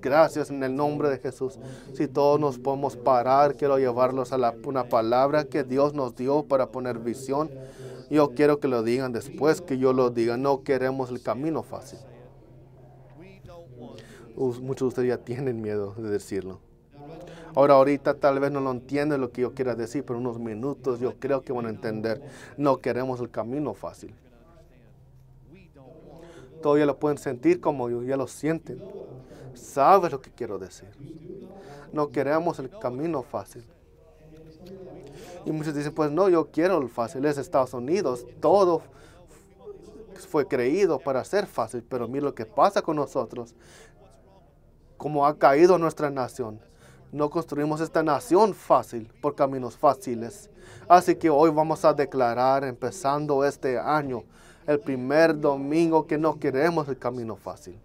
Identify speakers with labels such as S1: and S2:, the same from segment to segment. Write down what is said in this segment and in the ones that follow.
S1: Gracias en el nombre de Jesús. Si todos nos podemos parar, quiero llevarlos a la, una palabra que Dios nos dio para poner visión. Yo quiero que lo digan después que yo lo diga. No queremos el camino fácil. Muchos de ustedes ya tienen miedo de decirlo. Ahora, ahorita tal vez no lo entienden lo que yo quiera decir, pero unos minutos yo creo que van a entender. No queremos el camino fácil. Todavía lo pueden sentir como yo, ya lo sienten. Sabes lo que quiero decir. No queremos el camino fácil. Y muchos dicen, pues no, yo quiero el fácil. Es Estados Unidos. Todo fue creído para ser fácil. Pero mira lo que pasa con nosotros. Como ha caído nuestra nación. No construimos esta nación fácil por caminos fáciles. Así que hoy vamos a declarar, empezando este año, el primer domingo, que no queremos el camino fácil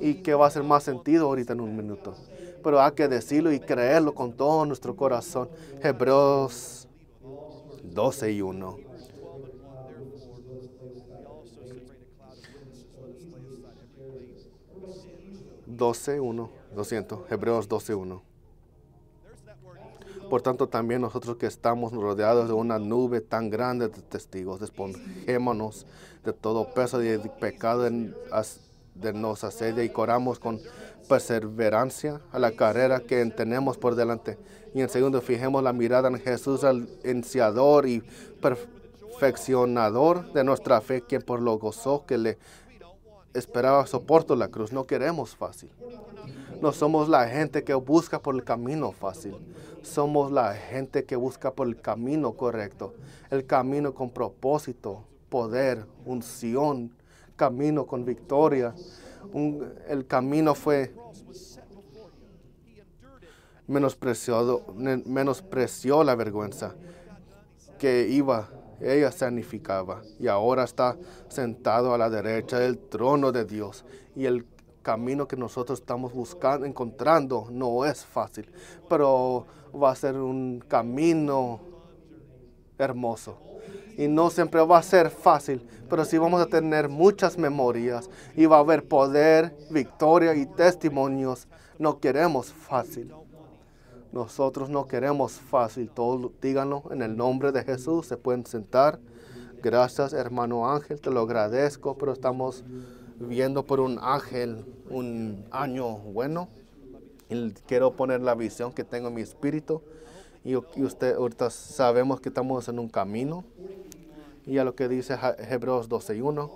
S1: y que va a hacer más sentido ahorita en un minuto. Pero hay que decirlo y creerlo con todo nuestro corazón. Hebreos 12 y 1. Doce, uno, lo siento, Hebreos 12, 1. Por tanto, también nosotros que estamos rodeados de una nube tan grande de testigos, despojémonos de todo peso y de pecado en, de nos asedia y coramos con perseverancia a la carrera que tenemos por delante. Y en segundo, fijemos la mirada en Jesús, el iniciador y perfeccionador de nuestra fe, quien por lo gozó que le esperaba soporto la cruz. No queremos fácil. No somos la gente que busca por el camino fácil. Somos la gente que busca por el camino correcto. El camino con propósito, poder, unción, camino con victoria. el camino fue menospreciado, menospreció la vergüenza que iba, ella significaba. Y ahora está sentado a la derecha del trono de Dios. Y el camino que nosotros estamos buscando, encontrando, no es fácil, pero va a ser un camino hermoso y no siempre va a ser fácil, pero sí vamos a tener muchas memorias y va a haber poder, victoria y testimonios. No queremos fácil. Nosotros no queremos fácil. Todos díganlo en el nombre de Jesús. Se pueden sentar. Gracias, hermano Ángel. Te lo agradezco, pero estamos viendo por un ángel un año bueno. Y quiero poner la visión que tengo en mi espíritu. Y, usted ahorita sabemos que estamos en un camino y a lo que dice Hebreos 12.1.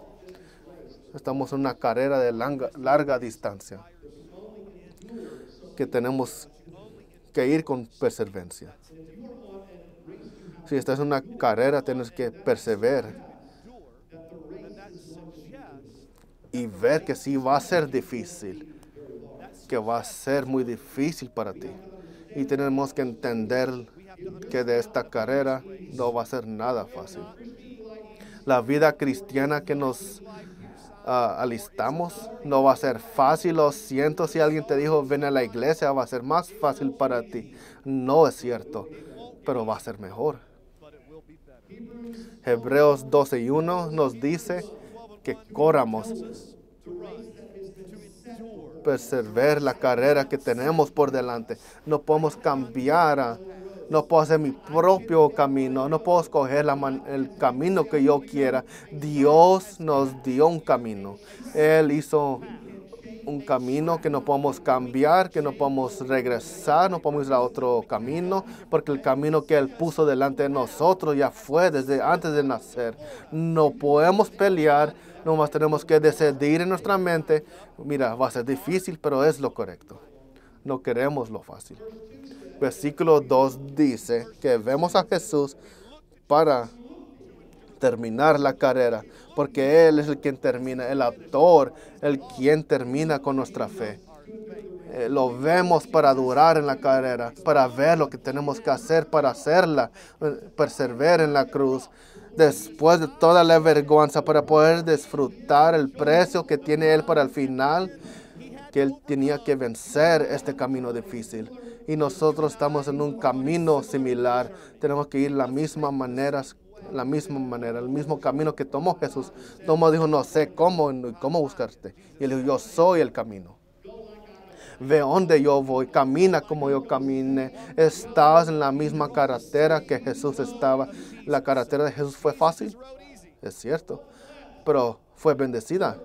S1: Estamos en una carrera de larga, larga distancia que tenemos que ir con perseverancia. Si estás en una carrera, tienes que perseverar y ver que sí va a ser difícil, que va a ser muy difícil para ti. Y tenemos que entender que de esta carrera no va a ser nada fácil la vida cristiana que nos ah, alistamos no va a ser fácil. Lo siento si alguien te dijo ven a la iglesia, va a ser más fácil para ti. No es cierto, pero va a ser mejor. Hebreos 12 y 1 nos dice que corramos, perseverar la carrera que tenemos por delante. No podemos cambiar a no puedo hacer mi propio camino, no puedo escoger el camino que yo quiera. Dios nos dio un camino. Él hizo un camino que no podemos cambiar, que no podemos regresar, no podemos ir a otro camino, porque el camino que Él puso delante de nosotros ya fue desde antes de nacer. No podemos pelear, nomás tenemos que decidir en nuestra mente, mira, va a ser difícil, pero es lo correcto. No queremos lo fácil versículo 2 dice que vemos a Jesús para terminar la carrera, porque Él es el quien termina, el autor, el quien termina con nuestra fe. Eh, lo vemos para durar en la carrera, para ver lo que tenemos que hacer para hacerla, eh, perseverar en la cruz, después de toda la vergüenza, para poder disfrutar el precio que tiene Él para el final, que Él tenía que vencer este camino difícil y nosotros estamos en un camino similar. Tenemos que ir la misma manera, la misma manera, el mismo camino que tomó Jesús. Tomó dijo, no sé cómo, cómo buscarte. Y él dijo, yo soy el camino. ve dónde yo voy, camina como yo camine. Estás en la misma carretera que Jesús estaba. La carretera de Jesús fue fácil, es cierto, pero fue bendecida.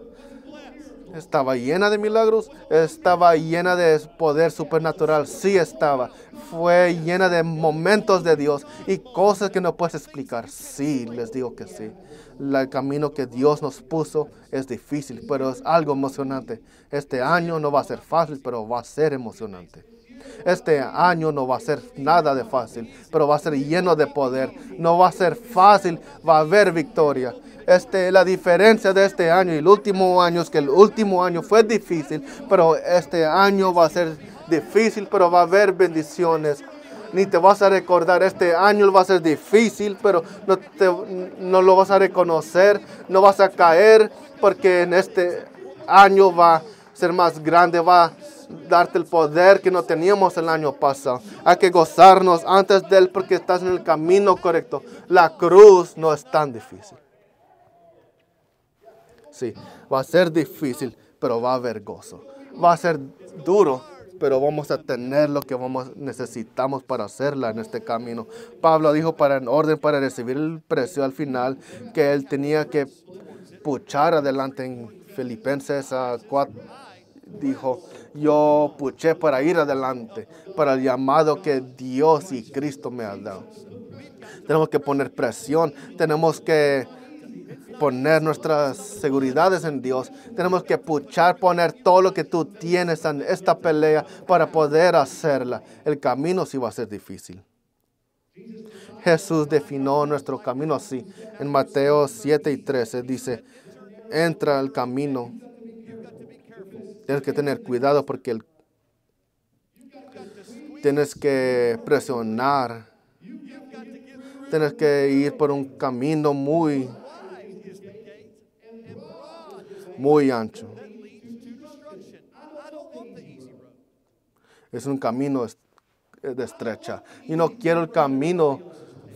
S1: Estaba llena de milagros, estaba llena de poder supernatural, sí estaba. Fue llena de momentos de Dios y cosas que no puedes explicar. Sí, les digo que sí. El camino que Dios nos puso es difícil, pero es algo emocionante. Este año no va a ser fácil, pero va a ser emocionante. Este año no va a ser nada de fácil, pero va a ser lleno de poder. No va a ser fácil, va a haber victoria. Este, la diferencia de este año y el último año es que el último año fue difícil, pero este año va a ser difícil, pero va a haber bendiciones. Ni te vas a recordar, este año va a ser difícil, pero no, no lo vas a reconocer, no vas a caer, porque en este año va a ser más grande, va a darte el poder que no teníamos el año pasado. Hay que gozarnos antes de Él porque estás en el camino correcto. La cruz no es tan difícil. Sí, va a ser difícil, pero va a haber gozo. Va a ser duro, pero vamos a tener lo que vamos, necesitamos para hacerla en este camino. Pablo dijo para en orden para recibir el precio al final que él tenía que puchar adelante en Filipenses 4 dijo, yo puché para ir adelante, para el llamado que Dios y Cristo me han dado. Tenemos que poner presión, tenemos que poner nuestras seguridades en Dios. Tenemos que puchar, poner todo lo que tú tienes en esta pelea para poder hacerla. El camino sí va a ser difícil. Jesús definió nuestro camino así. En Mateo 7 y 13 dice, entra al camino Tienes que tener cuidado porque tienes que presionar. Tienes que ir por un camino muy, muy ancho. Es un camino de estrecha. Y no quiero el camino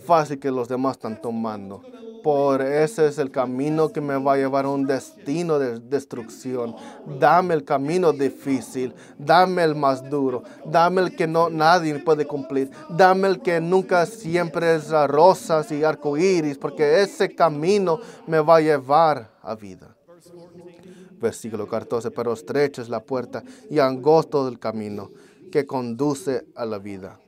S1: fácil que los demás están tomando por ese es el camino que me va a llevar a un destino de destrucción. Dame el camino difícil, dame el más duro, dame el que no nadie puede cumplir, dame el que nunca siempre es rosas y arcoíris, porque ese camino me va a llevar a vida. Versículo 14, pero estrecha es la puerta y angosto el camino que conduce a la vida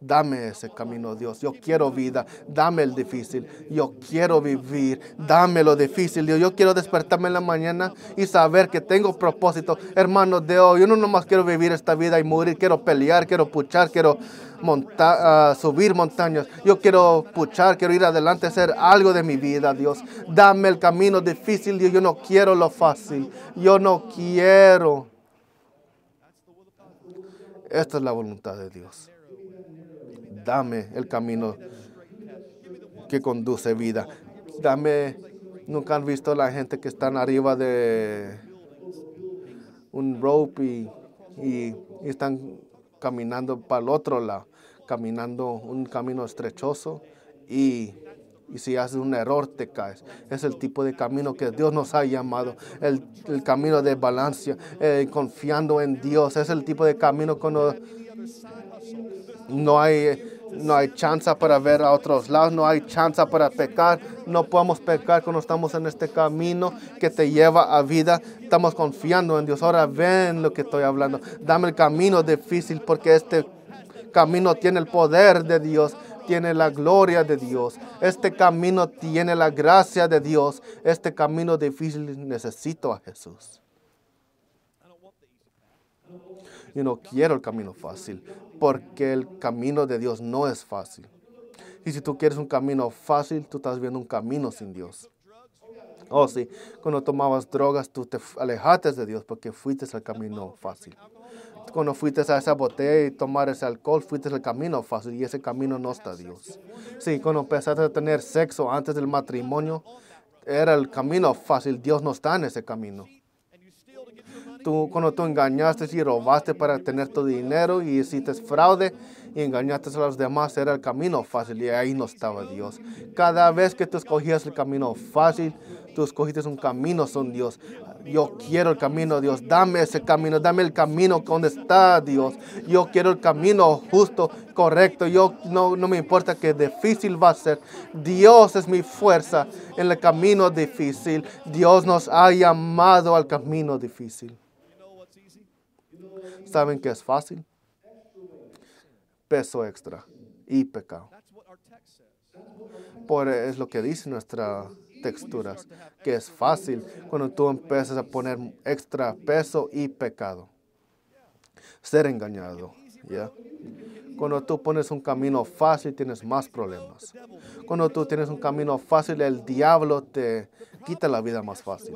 S1: Dame ese camino, Dios. Yo quiero vida. Dame el difícil. Yo quiero vivir. Dame lo difícil, Dios. Yo quiero despertarme en la mañana y saber que tengo propósito. Hermano Dios, yo no nomás quiero vivir esta vida y morir. Quiero pelear, quiero puchar, quiero montar, ah, subir montañas. Yo quiero puchar, quiero ir adelante, hacer algo de mi vida, Dios. Dame el camino difícil, Dios. Yo no quiero lo fácil. Yo no quiero. Esta es la voluntad de Dios dame el camino que conduce vida. Dame, nunca han visto la gente que están arriba de un rope y, están caminando para el otro lado, caminando un camino estrechoso y, si haces un error te caes. Es el tipo de camino que Dios nos ha llamado, el, camino de balance, eh, confiando en Dios. Es el tipo de camino cuando no hay no hay chance para ver a otros lados, no hay chance para pecar, no podemos pecar cuando estamos en este camino que te lleva a vida. Estamos confiando en Dios. Ahora ven lo que estoy hablando. Dame el camino difícil porque este camino tiene el poder de Dios, tiene la gloria de Dios. Este camino tiene la gracia de Dios. Este camino difícil necesito a Jesús. Yo no quiero el camino fácil porque el camino de Dios no es fácil. Y si tú quieres un camino fácil, tú estás viendo un camino sin Dios. Oh, sí, cuando tomabas drogas, tú te alejaste de Dios porque fuiste al camino fácil. Cuando fuiste a esa botella y tomar ese alcohol, fuiste al camino fácil y ese camino no está Dios. Sí, cuando empezaste a tener sexo antes del matrimonio, era el camino fácil. Dios no está en ese camino cuando tú engañaste y robaste para tener tu dinero y hiciste fraude y engañaste a los demás era el camino fácil y ahí no estaba Dios. Cada vez que tú escogías el camino fácil, tú escogiste un camino son Dios. Yo quiero el camino, Dios. Dame ese camino, dame el camino donde está Dios. Yo quiero el camino justo, correcto. Yo no, no me importa que difícil va a ser. Dios es mi fuerza en el camino difícil. Dios nos ha llamado al camino difícil. ¿Saben qué es fácil? Peso extra y pecado. Por es lo que dice nuestra texturas, que es fácil cuando tú empiezas a poner extra peso y pecado. Ser engañado, ¿ya? Cuando tú pones un camino fácil, tienes más problemas. Cuando tú tienes un camino fácil, el diablo te quita la vida más fácil.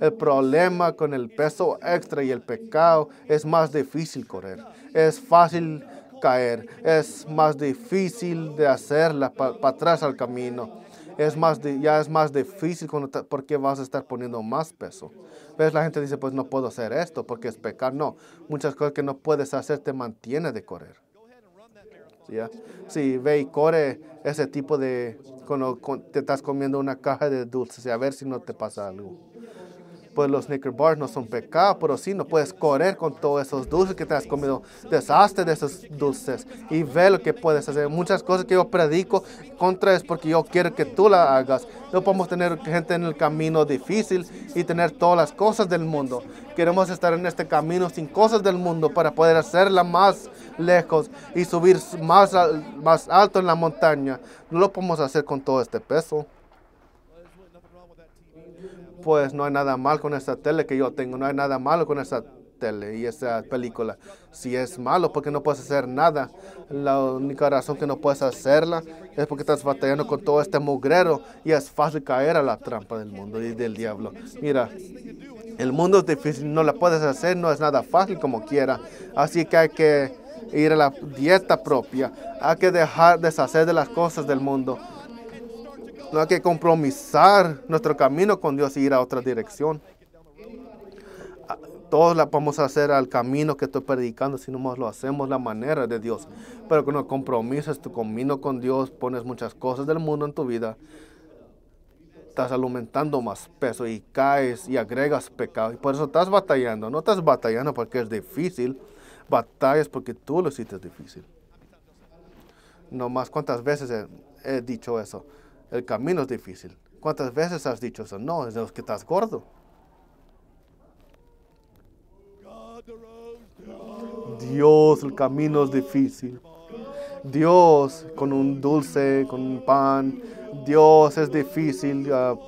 S1: El problema con el peso extra y el pecado es más difícil correr. Es fácil caer. Es más difícil de hacerla para atrás al camino es más ya es más difícil porque vas a estar poniendo más peso. ¿Ves? La gente dice, pues no puedo hacer esto porque es pecar. No, muchas cosas que no puedes hacer te mantiene de correr. ¿Sí, ve y corre ese tipo de, cuando te estás comiendo una caja de dulces a ver si no te pasa algo pues los Snicker Bars no son pecado, pero sí no puedes correr con todos esos dulces que te has comido. Deshazte de esos dulces y ve lo que puedes hacer. Muchas cosas que yo predico contra es porque yo quiero que tú la hagas. No podemos tener gente en el camino difícil y tener todas las cosas del mundo. Queremos estar en este camino sin cosas del mundo para poder hacerla más lejos y subir más, más alto en la montaña. No lo podemos hacer con todo este peso pues no hay nada mal con esta tele que yo tengo, no hay nada malo con esa tele y esa película. Si es malo porque no puedes hacer nada, la única razón que no puedes hacerla es porque estás batallando con todo este mugrero y es fácil caer a la trampa del mundo y del diablo. Mira, el mundo es difícil, no la puedes hacer, no es nada fácil como quiera. Así que hay que ir a la dieta propia, hay que dejar deshacer de las cosas del mundo no hay que compromisar nuestro camino con Dios y ir a otra dirección. Ah, todos la podemos hacer al camino que estoy predicando si no lo hacemos la manera de Dios. Pero cuando compromisas tu camino con Dios, pones muchas cosas del mundo en tu vida, estás aumentando más peso y caes y agregas pecado. Y por eso estás batallando. No estás batallando porque es difícil, batallas porque tú lo hiciste difícil. No más cuántas veces he dicho eso. El camino es difícil. ¿Cuántas veces has dicho eso? No, es de los que estás gordo. Dios, el camino es difícil. Dios, con un dulce, con un pan. Dios es difícil. Uh,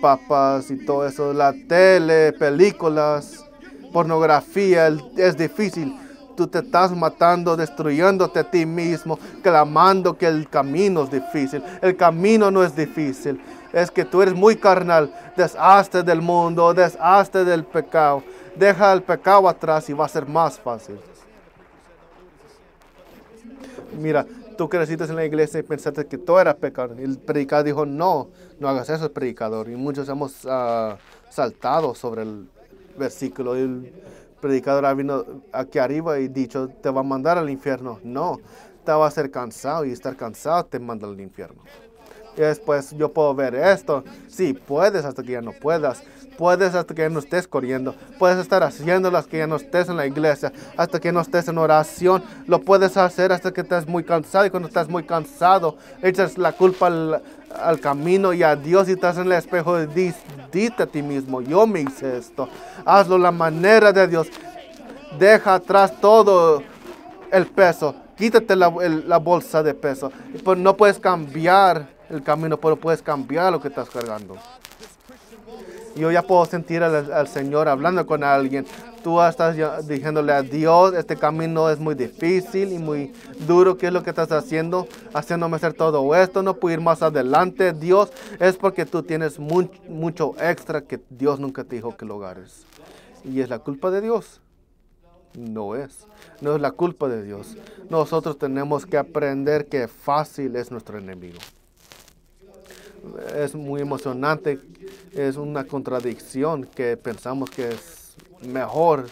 S1: papas y todo eso. La tele, películas, pornografía, es difícil tú te estás matando, destruyéndote a ti mismo, clamando que el camino es difícil. El camino no es difícil. Es que tú eres muy carnal. Deshazte del mundo, deshazte del pecado. Deja el pecado atrás y va a ser más fácil. Mira, tú creciste en la iglesia y pensaste que todo era pecado. El predicador dijo, no, no hagas eso, predicador. Y muchos hemos ah, saltado sobre el versículo predicador ha venido aquí arriba y dicho, te va a mandar al infierno. No, te va a ser cansado y estar cansado te manda al infierno. Y después yo puedo ver esto. Sí, puedes hasta que ya no puedas. Puedes hasta que no estés corriendo. Puedes estar haciendo las que ya no estés en la iglesia. Hasta que no estés en oración. Lo puedes hacer hasta que estés muy cansado. Y cuando estás muy cansado, echas la culpa al, al camino y a Dios y estás en el espejo. Dis, dite a ti mismo, yo me hice esto. Hazlo la manera de Dios. Deja atrás todo el peso. Quítate la, la bolsa de peso. Pues no puedes cambiar el camino, pero puedes cambiar lo que estás cargando. Yo ya puedo sentir al, Señor hablando con alguien. Tú estás diciéndole a Dios, este camino es muy difícil y muy duro. ¿Qué es lo que estás haciendo? Haciéndome hacer todo esto. No puedo ir más adelante. Dios, es porque tú tienes mucho extra que Dios nunca te dijo que lo hagas. Y es la culpa de Dios. No es. No es la culpa de Dios. Nosotros tenemos que aprender que fácil es nuestro enemigo es muy emocionante, es una contradicción que pensamos que es mejor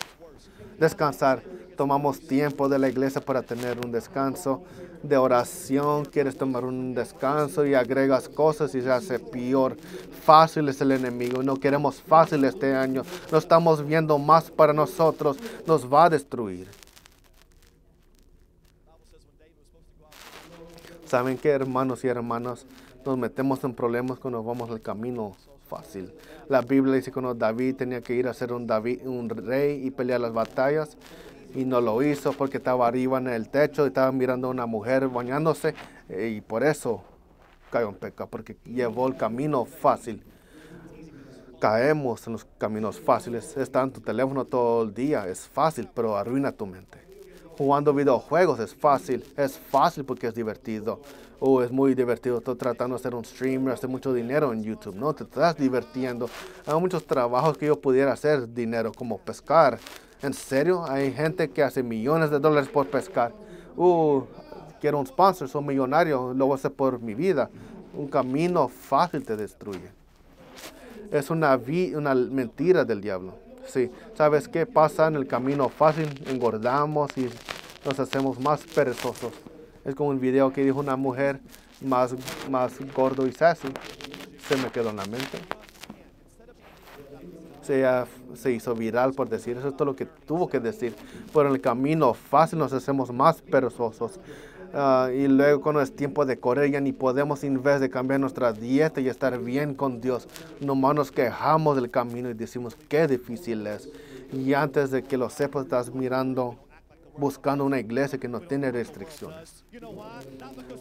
S1: descansar, tomamos tiempo de la iglesia para tener un descanso de oración, quieres tomar un descanso y agregas cosas y se hace peor. Fácil es el enemigo, no queremos fácil este año, no estamos viendo más para nosotros, nos va a destruir. ¿Saben qué, hermanos y hermanas? Nos metemos en problemas cuando vamos al camino fácil. La Biblia dice que cuando David tenía que ir a ser un, David, un rey y pelear las batallas, y no lo hizo porque estaba arriba en el techo y estaba mirando a una mujer bañándose eh, y por eso cayó en pecado, porque llevó el camino fácil. Caemos en los caminos fáciles. Está en tu teléfono todo el día, es fácil, pero arruina tu mente. Jugando videojuegos es fácil, es fácil porque es divertido. Oh, es muy divertido. Estoy tratando de ser un streamer, hacer mucho dinero en YouTube. No, te estás divirtiendo. Hay muchos trabajos que yo pudiera hacer dinero, como pescar, ¿En serio? Hay gente que hace millones de dólares por pescar. Uh, quiero un sponsor, soy millonario, lo voy a hacer por mi vida. Un camino fácil te destruye. Es una, una mentira del diablo. Sí, ¿sabes qué pasa en el camino fácil? Engordamos y nos hacemos más perezosos. Es como un video que dijo una mujer más, más gordo y sassy. Se me quedó en la mente se, se hizo viral por decir eso, es todo lo que tuvo que decir. Por el camino fácil nos hacemos más perezosos. Ah, y luego cuando es tiempo de correr ya ni podemos en vez de cambiar nuestra dieta y estar bien con Dios, nomás nos quejamos del camino y decimos qué difícil es. Y antes de que lo sepas estás mirando buscando una iglesia que no tiene restricciones.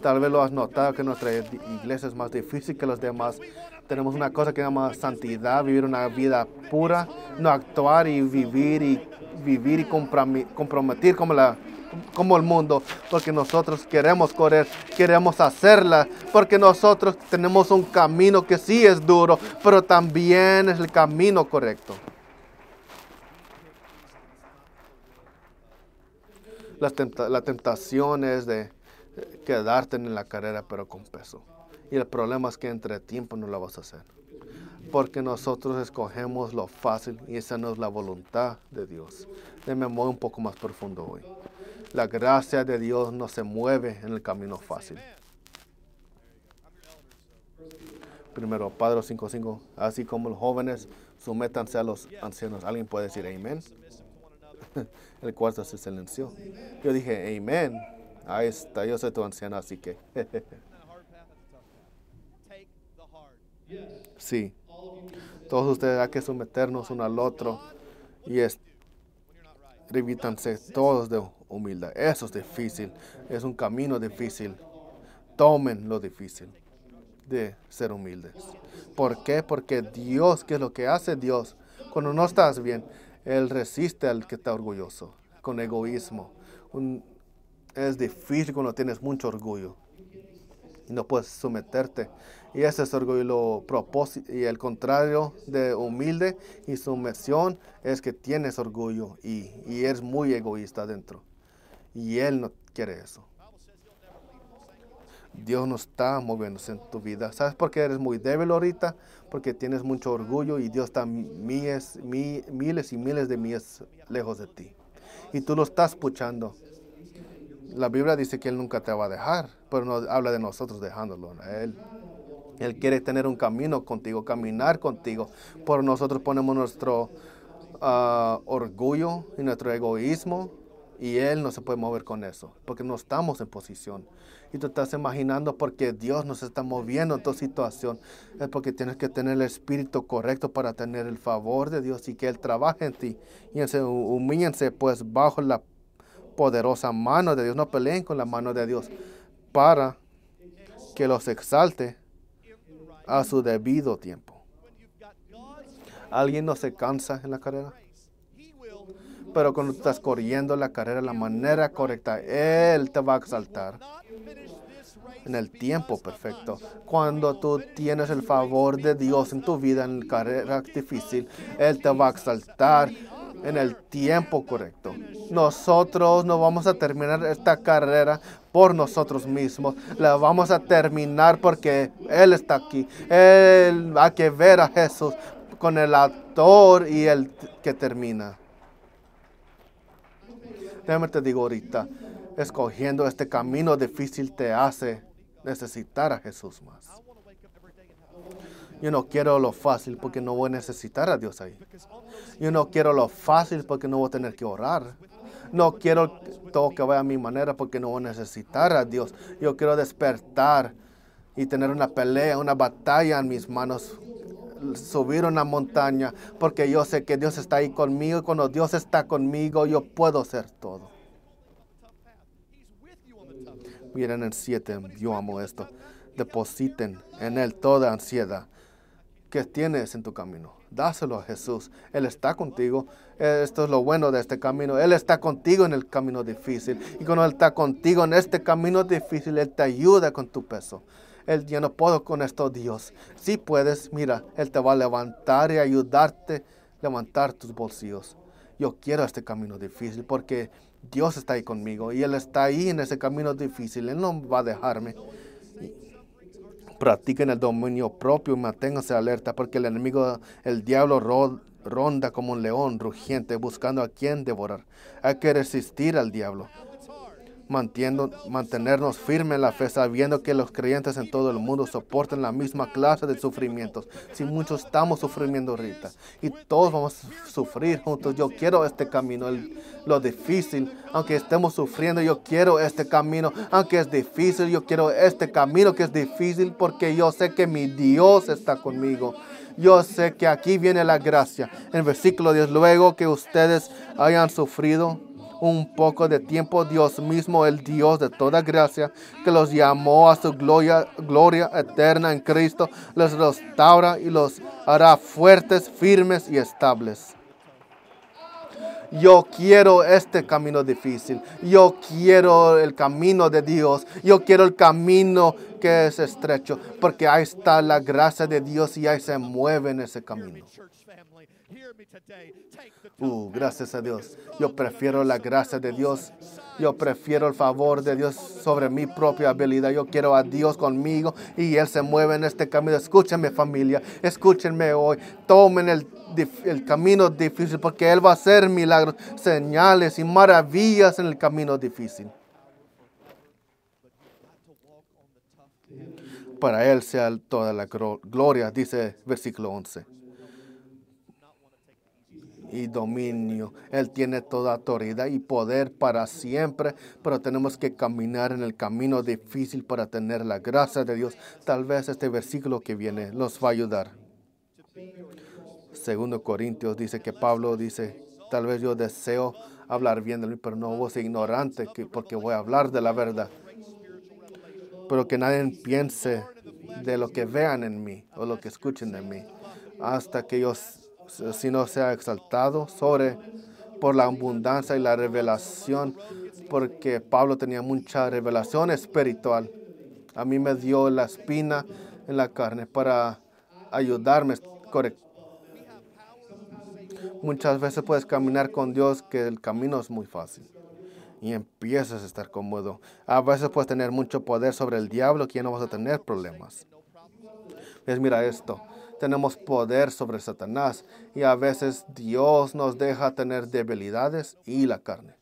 S1: Tal vez lo has notado que nuestra iglesia es más difícil que los demás. Tenemos una cosa que llama santidad, vivir una vida pura, no actuar y vivir y vivir y comprometer como la como el mundo, porque nosotros queremos correr, queremos hacerla, porque nosotros tenemos un camino que sí es duro, pero también es el camino correcto. La, tentación es de quedarte en la carrera pero con peso. Y el problema es que entre tiempo no lo vas a hacer. Porque nosotros escogemos lo fácil y esa no es la voluntad de Dios. Mover un poco más profundo hoy. La gracia de Dios no se mueve en el camino fácil. Primero, Padre 5.5, así como los jóvenes, sométanse a los ancianos. ¿Alguien puede decir amén? El cuarto se silenció. Yo dije, amén. Ahí está, yo soy tu anciano, así que. sí. Todos ustedes hay que someternos uno al otro y es, todos de humildad. Eso es difícil. Es un camino difícil. Tomen lo difícil de ser humildes. ¿Por qué? Porque Dios, ¿qué es lo que hace Dios? Cuando no estás bien, él resiste al que está orgulloso, con egoísmo. es difícil cuando tienes mucho orgullo y no puedes someterte. Y ese es orgullo propósito. Y el contrario de humilde y sumisión es que tienes orgullo y, y eres muy egoísta dentro. Y Él no quiere eso. Dios no está moviéndose en tu vida. ¿Sabes por qué eres muy débil ahorita? Porque tienes mucho orgullo y Dios está miles, miles y miles de millas lejos de ti. Y tú lo estás puchando. La Biblia dice que Él nunca te va a dejar, pero no habla de nosotros dejándolo Él. Él quiere tener un camino contigo, caminar contigo. Por nosotros ponemos nuestro ah, orgullo y nuestro egoísmo y Él no se puede mover con eso, porque no estamos en posición y tú estás imaginando porque Dios nos está moviendo en tu situación. Es porque tienes que tener el espíritu correcto para tener el favor de Dios y que Él trabaje en ti. Y humíllense pues bajo la poderosa mano de Dios. No peleen con la mano de Dios para que los exalte a su debido tiempo. ¿Alguien no se cansa en la carrera? Pero cuando estás corriendo la carrera de la manera correcta, Él te va a exaltar en el tiempo perfecto. Cuando tú tienes el favor de Dios en tu vida, en la carrera difícil, Él te va a exaltar en el tiempo correcto. Nosotros no vamos a terminar esta carrera por nosotros mismos. La vamos a terminar porque Él está aquí. Él hay que ver a Jesús con el actor y el que termina. Déjame te digo ahorita, escogiendo este camino difícil te hace necesitar a Jesús más. Yo no quiero lo fácil porque no voy a necesitar a Dios ahí. Yo no quiero lo fácil porque no voy a tener que orar. No quiero todo que vaya a mi manera porque no voy a necesitar a Dios. Yo quiero despertar y tener una pelea, una batalla en mis manos. Subir una montaña porque yo sé que Dios está ahí conmigo y cuando Dios está conmigo yo puedo hacer todo. Miren el 7, yo amo esto. Depositen en Él toda ansiedad que tienes en tu camino. Dáselo a Jesús. Él está contigo. Esto es lo bueno de este camino. Él está contigo en el camino difícil. Y cuando Él está contigo en este camino difícil, Él te ayuda con tu peso. Él, yo no puedo con esto, Dios. Si puedes, mira, Él te va a levantar y ayudarte a levantar tus bolsillos. Yo quiero este camino difícil porque Dios está ahí conmigo y Él está ahí en ese camino difícil. Él no va a dejarme. Practiquen el dominio propio y manténganse alerta porque el enemigo, el diablo, ronda como un león rugiente buscando a quien devorar. Hay que resistir al diablo mantenernos firmes en la fe, sabiendo que los creyentes en todo el mundo soportan la misma clase de sufrimientos. Si muchos estamos sufriendo ahorita y todos vamos a sufrir juntos, yo quiero este camino, lo difícil, aunque estemos sufriendo, yo quiero este camino, aunque es difícil, yo quiero este camino que es difícil porque yo sé que mi Dios está conmigo. Yo sé que aquí viene la gracia. En versículo 10, luego que ustedes hayan sufrido, un poco de tiempo, Dios mismo, el Dios de toda gracia, que los llamó a su gloria, gloria eterna en Cristo, los restaura y los hará fuertes, firmes y estables. Yo quiero este camino difícil. Yo quiero el camino de Dios. Yo quiero el camino que es estrecho. Porque ahí está la gracia de Dios y ahí se mueve en ese camino. Uh, gracias a Dios. Yo prefiero la gracia de Dios. Yo prefiero el favor de Dios sobre mi propia habilidad. Yo quiero a Dios conmigo y Él se mueve en este camino. Escúchenme familia, escúchenme hoy. Tomen el, el camino difícil porque Él va a hacer milagros, señales y maravillas en el camino difícil. Para Él sea toda la gloria, dice versículo 11 y dominio. Él tiene toda autoridad y poder para siempre, pero tenemos que caminar en el camino difícil para tener la gracia de Dios. Tal vez este versículo que viene nos va a ayudar. Segundo Corintios dice que Pablo dice, tal vez yo deseo hablar bien de mí, pero no ser ignorante porque voy a hablar de la verdad. Pero que nadie piense de lo que vean en mí o lo que escuchen de mí, hasta que ellos sino sea exaltado sobre por la abundancia y la revelación, porque Pablo tenía mucha revelación espiritual. A mí me dio la espina en la carne para ayudarme. Muchas veces puedes caminar con Dios que el camino es muy fácil y empiezas a estar cómodo. A veces puedes tener mucho poder sobre el diablo que ya no vas a tener problemas. Es mira esto tenemos poder sobre Satanás y a veces Dios nos deja tener debilidades y la carne.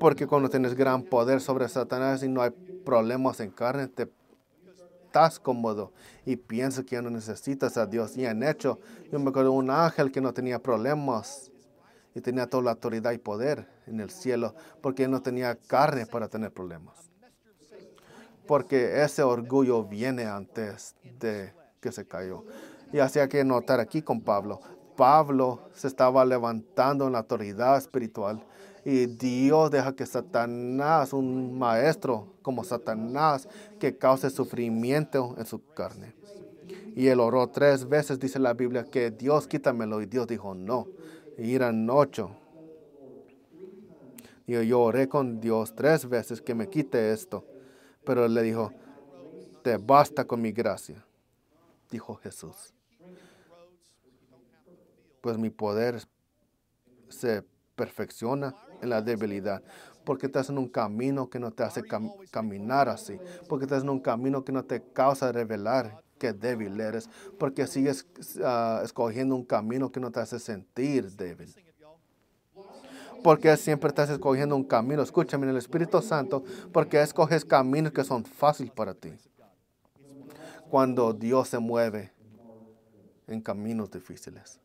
S1: Porque cuando tienes gran poder sobre Satanás y no hay problemas en carne, te estás cómodo y piensas que ya no necesitas a Dios. Y en hecho, yo me acuerdo de un ángel que no tenía problemas y tenía toda la autoridad y poder en el cielo porque no tenía carne para tener problemas porque ese orgullo viene antes de que se cayó. Y hay que notar aquí con Pablo. Pablo se estaba levantando en la autoridad espiritual y Dios deja que Satanás, un maestro como Satanás, que cause sufrimiento en su carne. Y él oró tres veces, dice la Biblia, que Dios quítamelo. Y Dios dijo no. Y ocho. Y yo oré con Dios tres veces que me quite esto. Pero le dijo, te basta con mi gracia, dijo Jesús. Pues mi poder se perfecciona en la debilidad. Porque estás en un camino que no te hace caminar así. Porque estás en un camino que no te causa revelar que débil eres. Porque sigues ah, escogiendo un camino que no te hace sentir débil. Porque siempre estás escogiendo un camino. Escúchame en el Espíritu Santo, porque escoges caminos que son fáciles para ti. Cuando Dios se mueve en caminos difíciles.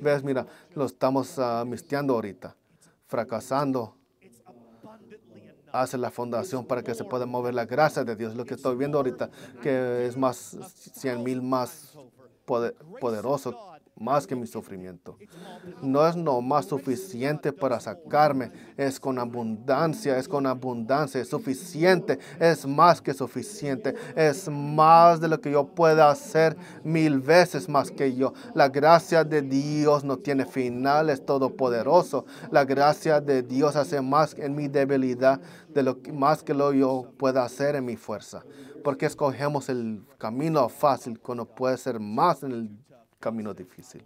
S1: Ves, mira, lo estamos uh, ahorita, fracasando. Hace la fundación para que se pueda mover la gracia de Dios. Lo que estoy viendo ahorita, que es más, cien mil más poder, poderoso más que mi sufrimiento. No es no más suficiente para sacarme, es con abundancia, es con abundancia, es suficiente, es más que suficiente, es más de lo que yo pueda hacer mil veces más que yo. La gracia de Dios no tiene final, es todopoderoso. La gracia de Dios hace más en mi debilidad de lo que, más que lo yo pueda hacer en mi fuerza. Porque escogemos el camino fácil cuando puede ser más en el camino difícil.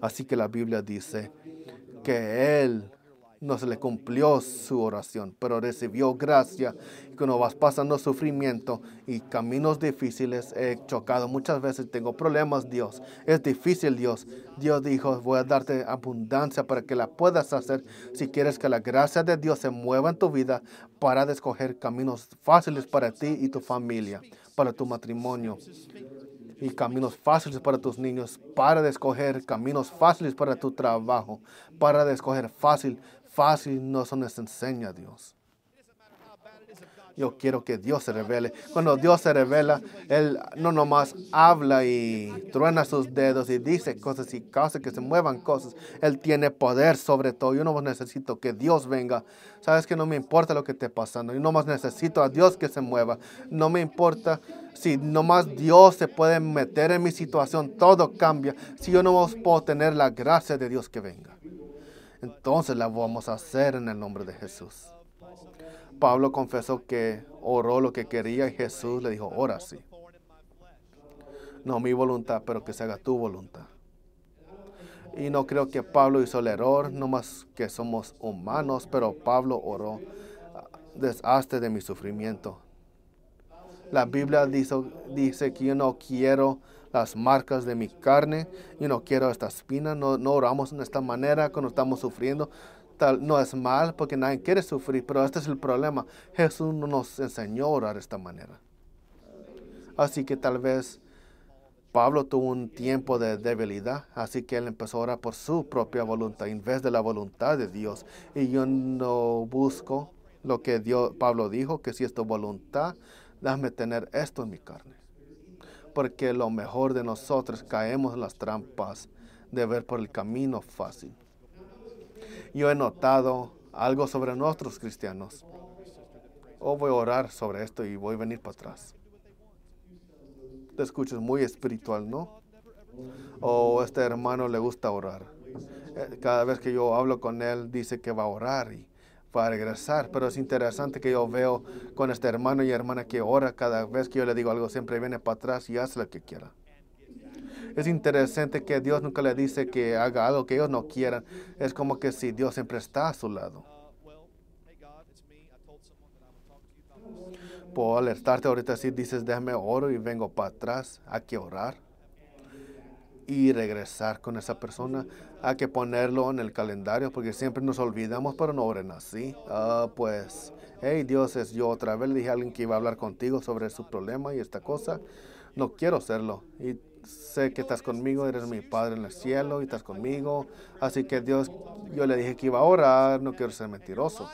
S1: Así que la Biblia dice que Él no se le cumplió su oración, pero recibió gracia. Y cuando vas pasando sufrimiento y caminos difíciles, he chocado muchas veces, tengo problemas, Dios. Es difícil, Dios. Dios dijo, voy a darte abundancia para que la puedas hacer. Si quieres que la gracia de Dios se mueva en tu vida para escoger caminos fáciles para ti y tu familia, para tu matrimonio y caminos fáciles para tus niños, para de escoger caminos fáciles para tu trabajo, para de escoger fácil, fácil no se nos enseña Dios. Yo quiero que Dios se revele. Cuando Dios se revela, Él no nomás habla y truena sus dedos y dice cosas y causa que se muevan cosas. Él tiene poder sobre todo. Yo no necesito que Dios venga. Sabes que no me importa lo que esté pasando. Yo no más necesito a Dios que se mueva. No me importa si nomás Dios se puede meter en mi situación. Todo cambia. Si yo no puedo tener la gracia de Dios que venga. Entonces la vamos a hacer en el nombre de Jesús. Pablo confesó que oró lo que quería y Jesús le dijo, ora sí. No mi voluntad, pero que se haga tu voluntad. Y no creo que Pablo hizo el error, no más que somos humanos, pero Pablo oró, deshazte de mi sufrimiento. La Biblia dice, que yo no quiero las marcas de mi carne, yo no quiero esta espina, no, no oramos de esta manera cuando estamos sufriendo no es mal porque nadie quiere sufrir, pero este es el problema. Jesús no nos enseñó a orar de esta manera. Así que tal vez Pablo tuvo un tiempo de debilidad, así que él empezó a orar por su propia voluntad en vez de la voluntad de Dios. Y yo no busco lo que Dios, Pablo dijo, que si es tu voluntad, déjame tener esto en mi carne. Porque lo mejor de nosotros caemos en las trampas de ver por el camino fácil yo he notado algo sobre nuestros cristianos. O voy a orar sobre esto y voy a venir para atrás. Te escuchas muy espiritual, ¿no? O este hermano le gusta orar. Eh, cada vez que yo hablo con él, dice que va a orar y va a regresar. Pero es interesante que yo veo con este hermano y hermana que ora. Cada vez que yo le digo algo, siempre viene para atrás y hace lo que quiera. Es interesante que Dios nunca le dice que haga algo que ellos no quieran. Es como que si Dios siempre está a su lado. Puedo alertarte ahorita si dices déjame oro y vengo para atrás. Hay que orar y regresar con esa persona. Hay que ponerlo en el calendario porque siempre nos olvidamos, pero no oren así. Ah, pues, hey Dios, es yo otra vez. Le dije a alguien que iba a hablar contigo sobre su problema y esta cosa. No quiero hacerlo. Y sé que estás conmigo, eres mi Padre en el cielo y estás conmigo. Así que Dios, yo le dije que iba a orar, no quiero ser mentiroso.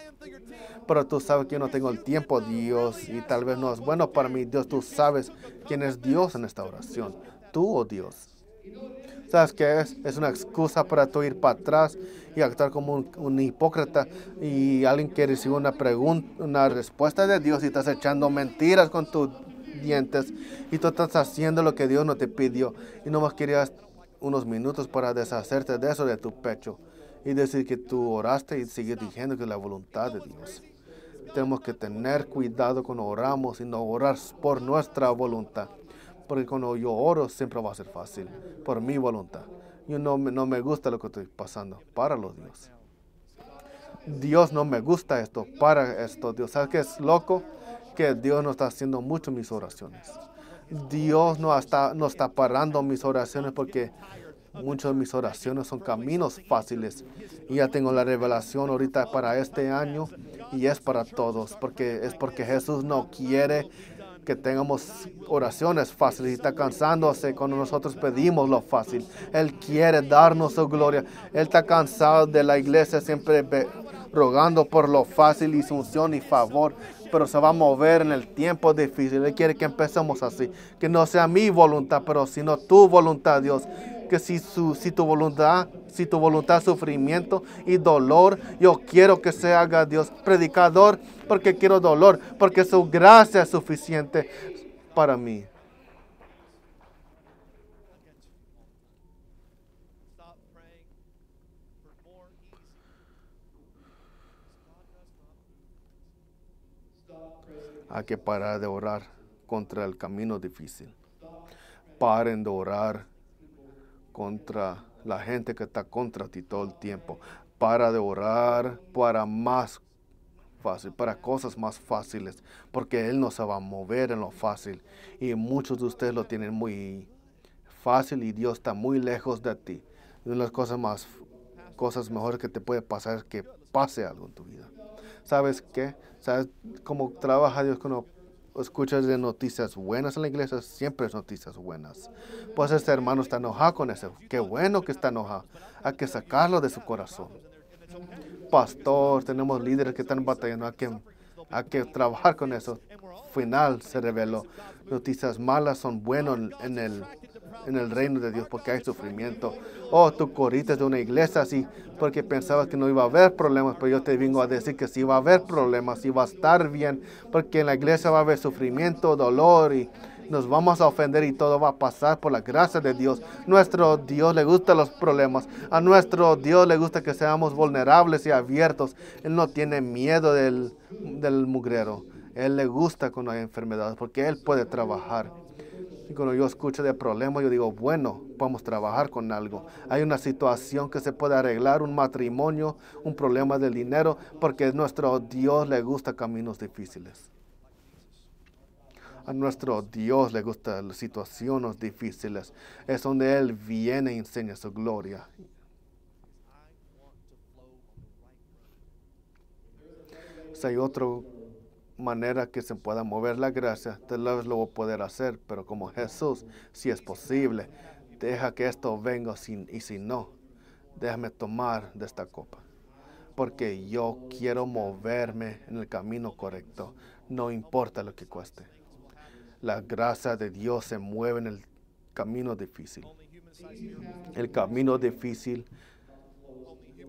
S1: Pero tú sabes que yo no tengo el tiempo, Dios, y tal vez no es bueno para mí. Dios, tú sabes quién es Dios en esta oración, tú o Dios. ¿Sabes qué es? Es una excusa para tú ir para atrás y actuar como un, un hipócrita y alguien que recibe una pregunta, una respuesta de Dios y estás echando mentiras con tu dientes y tú estás haciendo lo que Dios no te pidió y no más querías unos minutos para deshacerte de eso de tu pecho y decir que tú oraste y seguir diciendo que es la voluntad de Dios. Tenemos que tener cuidado cuando oramos y no orar por nuestra voluntad. Porque cuando yo oro siempre va a ser fácil, por mi voluntad. Yo no, no me gusta lo que estoy pasando, para los Dios. Dios no me gusta esto, para esto. Dios, ¿sabes qué es loco? Que Dios no está haciendo mucho mis oraciones. Dios no está, no está parando mis oraciones porque Muchas de mis oraciones son caminos fáciles. Y ya tengo la revelación ahorita para este año y es para todos, porque es porque Jesús no quiere que tengamos oraciones fáciles y está cansándose cuando nosotros pedimos lo fácil. Él quiere darnos su gloria. Él está cansado de la iglesia siempre rogando por lo fácil y su unción y favor, pero se va a mover en el tiempo difícil. Él quiere que empecemos así, que no sea mi voluntad, pero sino tu voluntad, Dios que si, su, si tu voluntad, si tu voluntad sufrimiento y dolor, yo quiero que se haga Dios predicador porque quiero dolor, porque su gracia es suficiente para mí. Hay que parar de orar contra el camino difícil. Paren de orar contra la gente que está contra ti todo el tiempo. Para de orar para más fácil, para cosas más fáciles, porque Él no se va a mover en lo fácil. Y muchos de ustedes lo tienen muy fácil y Dios está muy lejos de ti. Una de las cosas más, cosas mejores que te puede pasar es que pase algo en tu vida. ¿Sabes qué? ¿Sabes cómo trabaja Dios cuando escuchas de noticias buenas en la iglesia, siempre es noticias buenas. Pues este hermano está enojado con eso. Qué bueno que está enojado. Hay que sacarlo de su corazón. Pastor, tenemos líderes que están batallando. Hay que, hay que trabajar con eso. Final se reveló. Noticias malas son buenas en el en el reino de Dios porque hay sufrimiento. Oh, tú corriste de una iglesia así porque pensabas que no iba a haber problemas, pero yo te vengo a decir que sí va a haber problemas, y va a estar bien, porque en la iglesia va a haber sufrimiento, dolor y nos vamos a ofender y todo va a pasar por la gracia de Dios. Nuestro Dios le gusta los problemas. A nuestro Dios le gusta que seamos vulnerables y abiertos. Él no tiene miedo del, del mugrero. Él le gusta cuando hay enfermedades porque Él puede trabajar. Y cuando yo escucho de problemas, yo digo, bueno, podemos trabajar con algo. Hay una situación que se puede arreglar, un matrimonio, un problema del dinero, porque a nuestro Dios le gusta caminos difíciles. A nuestro Dios le gustan situaciones difíciles. Es donde Él viene y enseña su gloria. Si hay otro manera que se pueda mover la gracia, tal vez lo voy a poder hacer, pero como Jesús, si es posible, deja que esto venga sin, y si no, déjame tomar de esta copa. Porque yo quiero moverme en el camino correcto, no importa lo que cueste. La gracia de Dios se mueve en el camino difícil. El camino difícil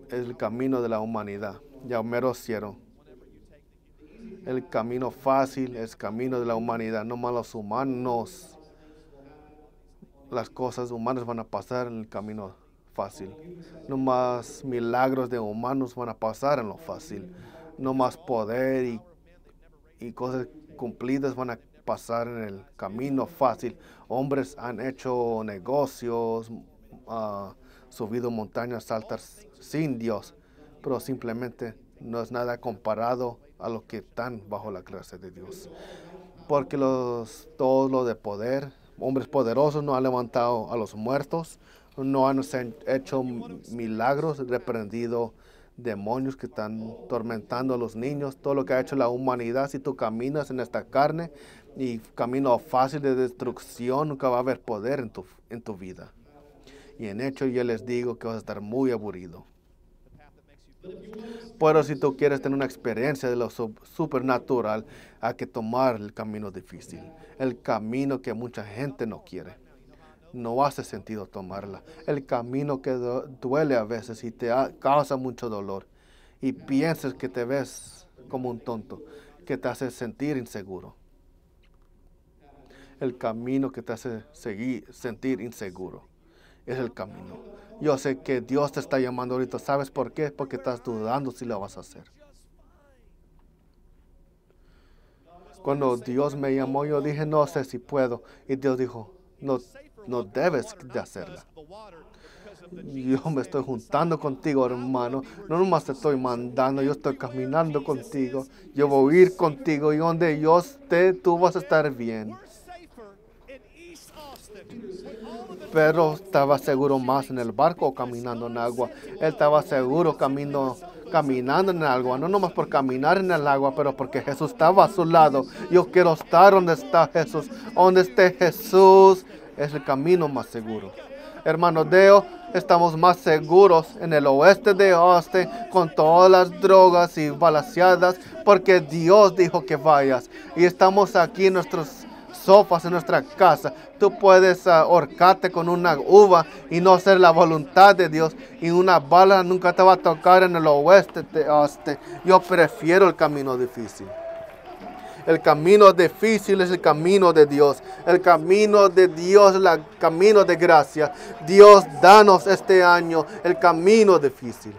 S1: es el camino de la humanidad. Ya me lo hicieron el camino fácil, es camino de la humanidad. No más los humanos, las cosas humanas van a pasar en el camino fácil. No más milagros de humanos van a pasar en lo fácil. No más poder y, y cosas cumplidas van a pasar en el camino fácil. Hombres han hecho negocios, uh, subido montañas altas sin Dios, pero simplemente no es nada comparado a los que están bajo la clase de Dios. Porque los, todos los de poder, hombres poderosos, no han levantado a los muertos, no han hecho milagros, reprendido demonios que están tormentando a los niños, todo lo que ha hecho la humanidad, si tú caminas en esta carne y camino fácil de destrucción, nunca va a haber poder en tu, en tu vida. Y en hecho yo les digo que vas a estar muy aburrido. Pero si tú quieres tener una experiencia de lo supernatural, hay que tomar el camino difícil, el camino que mucha gente no quiere. No hace sentido tomarla. El camino que duele a veces y te causa mucho dolor. Y piensas que te ves como un tonto, que te hace sentir inseguro. El camino que te hace seguir, sentir inseguro es el camino. Yo sé que Dios te está llamando ahorita. ¿Sabes por qué? Porque estás dudando si lo vas a hacer. Cuando Dios me llamó, yo dije, no sé si puedo. Y Dios dijo, no, no debes de hacerla. Yo me estoy juntando contigo, hermano. No nomás te estoy mandando, yo estoy caminando contigo. Yo voy a ir contigo y donde yo esté, tú vas a estar bien. Pedro estaba seguro más en el barco caminando en agua. Él estaba seguro camino, caminando en el agua, no nomás por caminar en el agua, pero porque Jesús estaba a su lado. Yo quiero estar donde está Jesús. Donde esté Jesús es el camino más seguro. Hermano Deo, estamos más seguros en el oeste de Austin con todas las drogas y balaseadas porque Dios dijo que vayas. Y estamos aquí en nuestros sofás en nuestra casa. Tú puedes ah, ahorcarte con una uva y no hacer la voluntad de Dios. Y una bala nunca te va a tocar en el oeste de Austin. Yo prefiero el camino difícil. El camino difícil es el camino de Dios. El camino de Dios es el camino de gracia. Dios, danos este año el camino difícil.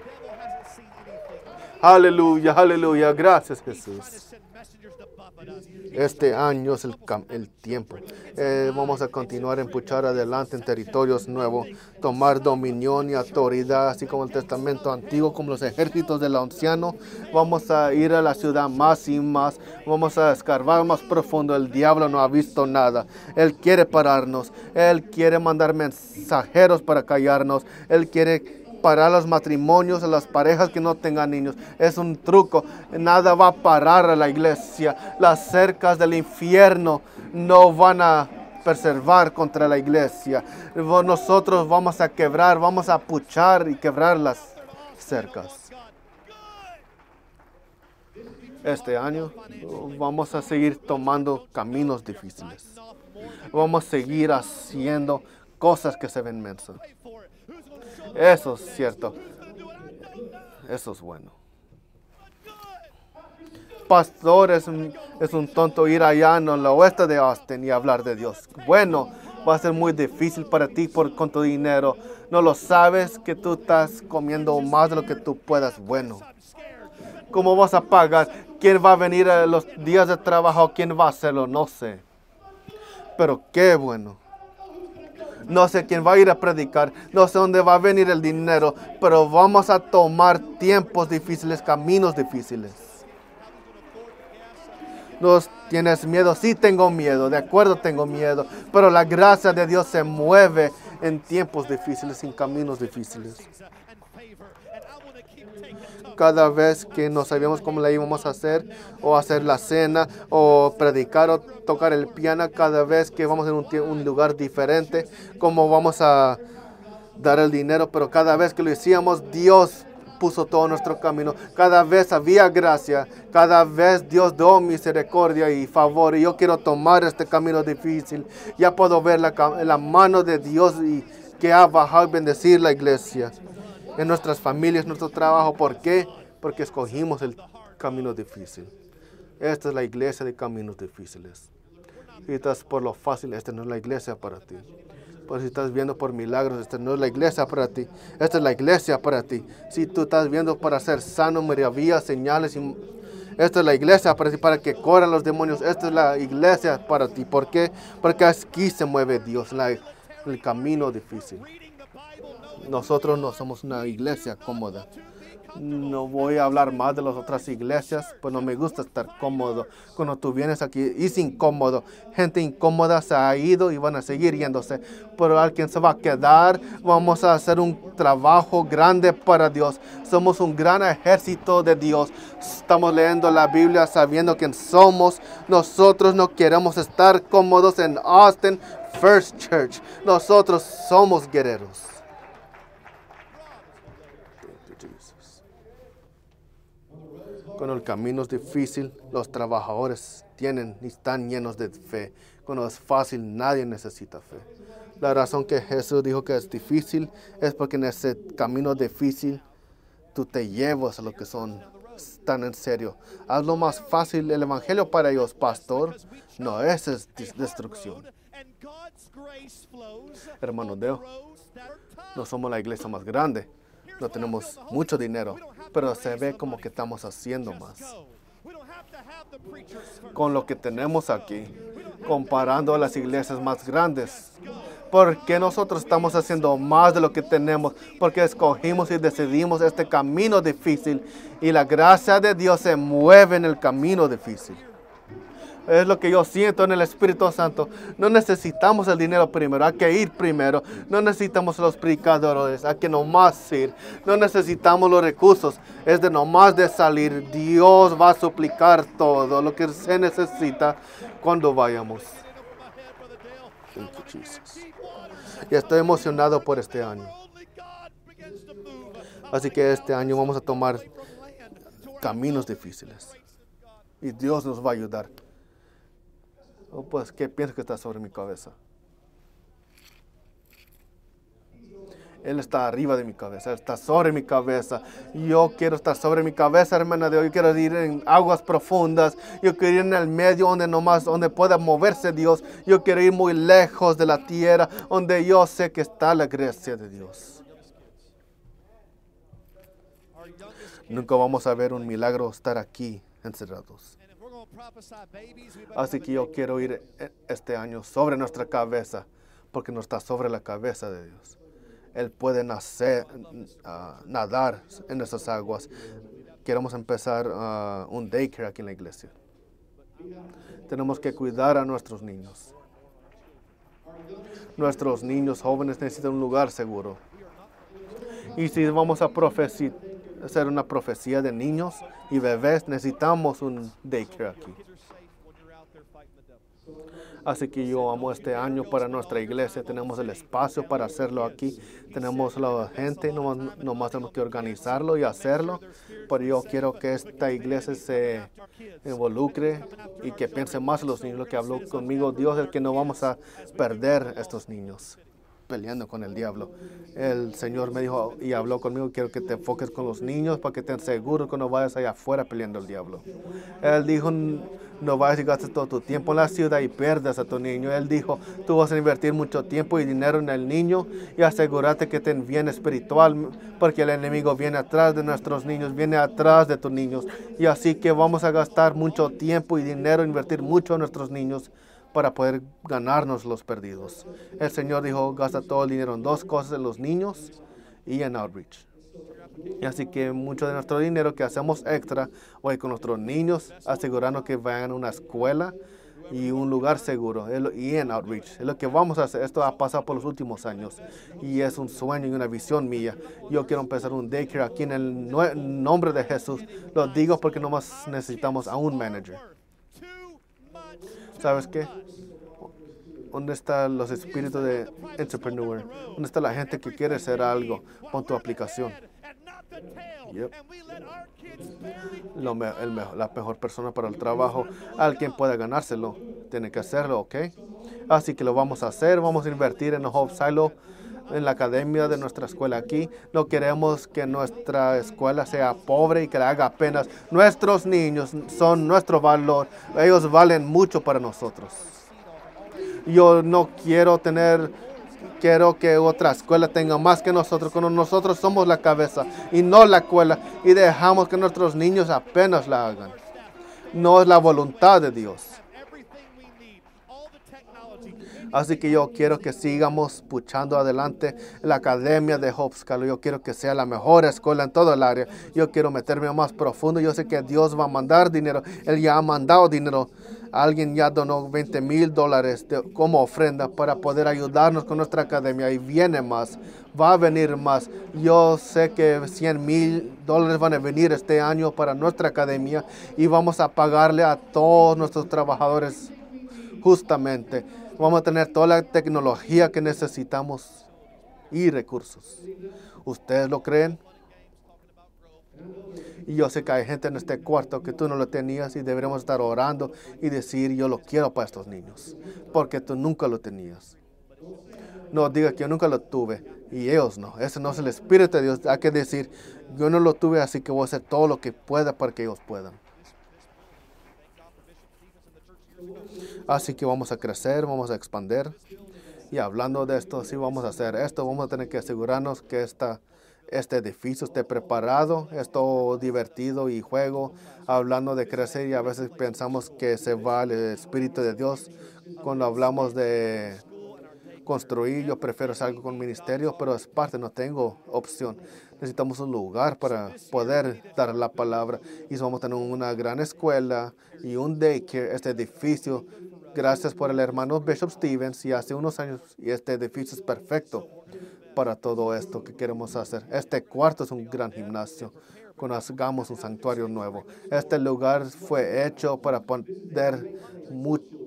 S1: Aleluya, aleluya. Gracias Jesús. Este año es el, el tiempo. Eh, vamos a continuar en puchar adelante en territorios nuevos, tomar dominión y autoridad, así como el testamento antiguo, como los ejércitos del anciano. Vamos a ir a la ciudad más y más. Vamos a escarbar más profundo. El diablo no ha visto nada. Él quiere pararnos. Él quiere mandar mensajeros para callarnos. Él quiere parar los matrimonios, a las parejas que no tengan niños. Es un truco. Nada va a parar a la iglesia. Las cercas del infierno no van a preservar contra la iglesia. Nosotros vamos a quebrar, vamos a puchar y quebrar las cercas. Este año vamos a seguir tomando caminos difíciles. Vamos a seguir haciendo cosas que se ven mensas. Eso es cierto. Eso es bueno. Pastor es un, es un tonto ir allá en el oeste de Austin y hablar de Dios. Bueno, va a ser muy difícil para ti por, con tu dinero. No lo sabes que tú estás comiendo más de lo que tú puedas. Bueno, ¿cómo vas a pagar? ¿Quién va a venir a los días de trabajo? ¿Quién va a hacerlo? No sé. Pero qué bueno no sé quién va a ir a predicar, no sé dónde va a venir el dinero, pero vamos a tomar tiempos difíciles, caminos difíciles. ¿No tienes miedo? Sí tengo miedo, de acuerdo tengo miedo, pero la gracia de Dios se mueve en tiempos difíciles, en caminos difíciles cada vez que no sabíamos cómo la íbamos a hacer, o hacer la cena, o predicar, o tocar el piano, cada vez que vamos a un, lugar diferente, cómo vamos a dar el dinero, pero cada vez que lo hacíamos, Dios puso todo nuestro camino. Cada vez había gracia, cada vez Dios dio misericordia y favor. Y yo quiero tomar este camino difícil. Ya puedo ver la, la mano de Dios y que ha bajado y bendecir la iglesia en nuestras familias, nuestro trabajo. ¿Por qué? Porque escogimos el camino difícil. Esta es la iglesia de caminos difíciles. Si estás por lo fácil, esta no es la iglesia para ti. Pero si estás viendo por milagros, esta no es la iglesia para ti. Esta es la iglesia para ti. Si tú estás viendo para ser sano, maravillas, señales, y esta es la iglesia para ti, para que corran los demonios. Esta es la iglesia para ti. ¿Por qué? Porque aquí se mueve Dios, el camino difícil. Nosotros no somos una iglesia cómoda. No voy a hablar más de las otras iglesias, pues no me gusta estar cómodo. Cuando tú vienes aquí es incómodo. Gente incómoda se ha ido y van a seguir yéndose. Pero alguien se va a quedar. Vamos a hacer un trabajo grande para Dios. Somos un gran ejército de Dios. Estamos leyendo la Biblia sabiendo quién somos. Nosotros no queremos estar cómodos en Austin First Church. Nosotros somos guerreros. Cuando el camino es difícil, los trabajadores tienen y están llenos de fe. Cuando es fácil, nadie necesita fe. La razón que Jesús dijo que es difícil es porque en ese camino difícil tú te llevas a lo que son tan en serio. Haz lo más fácil el evangelio para ellos, pastor. No, esa es destrucción. Hermano Deo, no somos la iglesia más grande, no tenemos mucho dinero, pero se ve como que estamos haciendo más. Con lo que tenemos aquí, comparando a las iglesias más grandes, porque nosotros estamos haciendo más de lo que tenemos, porque escogimos y decidimos este camino difícil y la gracia de Dios se mueve en el camino difícil. Es lo que yo siento en el Espíritu Santo. No necesitamos el dinero primero, hay que ir primero. No necesitamos los predicadores, hay que nomás ir. No necesitamos los recursos, es de nomás de salir. Dios va a suplicar todo lo que se necesita cuando vayamos. Y estoy emocionado por este año. Así que este año vamos a tomar caminos difíciles. Y Dios nos va a ayudar. Oh, pues, ¿qué piensas que está sobre mi cabeza? Él está arriba de mi cabeza, está sobre mi cabeza. Yo quiero estar sobre mi cabeza, hermana de hoy. Yo quiero ir en aguas profundas. Yo quiero ir en el medio donde nomás, donde pueda moverse Dios. Yo quiero ir muy lejos de la tierra, donde yo sé que está la gracia de Dios. Nunca vamos a ver un milagro estar aquí encerrados. Así que yo quiero ir e- este año sobre nuestra cabeza, porque no está sobre la cabeza de Dios. Él puede nacer, ah, nadar en esas aguas. Queremos empezar ah, un daycare aquí en la iglesia. Tenemos que cuidar a nuestros niños. Nuestros niños jóvenes necesitan un lugar seguro. Y si vamos a profeci- hacer una profecía de niños y bebés, necesitamos un daycare aquí. Así que yo amo este año para nuestra iglesia. Tenemos el espacio para hacerlo aquí. Tenemos la gente, nomás, nomás tenemos que organizarlo y hacerlo. Pero yo quiero que esta iglesia se involucre y que piense más en los niños. Lo que habló conmigo Dios es que no vamos a perder estos niños peleando con el diablo. El Señor me dijo y habló conmigo, quiero que te enfoques con los niños para que estén seguros que no vayas allá afuera peleando el diablo. Él dijo, no vayas y gastes todo tu tiempo en la ciudad y pierdas a tu niño. Él dijo, tú vas a invertir mucho tiempo y dinero en el niño y asegúrate que estén bien espiritual, porque el enemigo viene atrás de nuestros niños, viene atrás de tus niños. Y así que vamos a gastar mucho tiempo y dinero, invertir mucho en nuestros niños para poder ganarnos los perdidos. El Señor dijo, gasta todo el dinero en dos cosas, en los niños y en outreach. Y así que mucho de nuestro dinero que hacemos extra hoy con nuestros niños, asegurando que vayan a una escuela y un lugar seguro y en outreach. Es lo que vamos a hacer. Esto ha pasado por los últimos años y es un sueño y una visión mía. Yo quiero empezar un daycare aquí en el nombre de Jesús. Lo digo porque nomás necesitamos a un manager. ¿Sabes qué? ¿Dónde están los espíritus de entrepreneur? ¿Dónde está la gente que quiere hacer algo con tu aplicación? Yep. Lo me- el la mejor persona para el trabajo, alguien pueda ganárselo, tiene que hacerlo, ¿ok? Así que lo vamos a hacer, vamos a invertir en Hope Silo, en la academia de nuestra escuela aquí. No queremos que nuestra escuela sea pobre y que le haga apenas. Nuestros niños son nuestro valor, ellos valen mucho para nosotros. Yo no quiero tener, quiero que otra escuela tenga más que nosotros, cuando nosotros somos la cabeza y no la escuela y dejamos que nuestros niños apenas la hagan. No es la voluntad de Dios. Así que yo quiero que sigamos puchando adelante la academia de Hope Scholar. Yo quiero que sea la mejor escuela en todo el área. Yo quiero meterme más profundo. Yo sé que Dios va a mandar dinero. Él ya ha mandado dinero. Alguien ya donó 20 mil dólares como ofrenda para poder ayudarnos con nuestra academia. Y viene más. Va a venir más. Yo sé que 100 mil dólares van a venir este año para nuestra academia. Y vamos a pagarle a todos nuestros trabajadores justamente. Vamos a tener toda la tecnología que necesitamos y recursos. ¿Ustedes lo creen? Y yo sé que hay gente en este cuarto que tú no lo tenías y deberemos estar orando y decir, yo lo quiero para estos niños, porque tú nunca lo tenías. No diga que yo nunca lo tuve y ellos no. Ese no es el Espíritu de Dios. Hay que decir, yo no lo tuve, así que voy a hacer todo lo que pueda para que ellos puedan. Así que vamos a crecer, vamos a expandir. Y hablando de esto, sí vamos a hacer esto. Vamos a tener que asegurarnos que esta, este edificio esté preparado, esto divertido y juego. Hablando de crecer y a veces pensamos que se va el Espíritu de Dios cuando hablamos de construir. Yo prefiero hacer algo con ministerio, pero es parte, no tengo opción. Necesitamos un lugar para poder dar la palabra. Y vamos a tener una gran escuela y un daycare, este edificio. Gracias por el hermano Bishop Stevens y hace unos años y este edificio es perfecto para todo esto que queremos hacer. Este cuarto es un gran gimnasio cuando hagamos un santuario nuevo. Este lugar fue hecho para poder,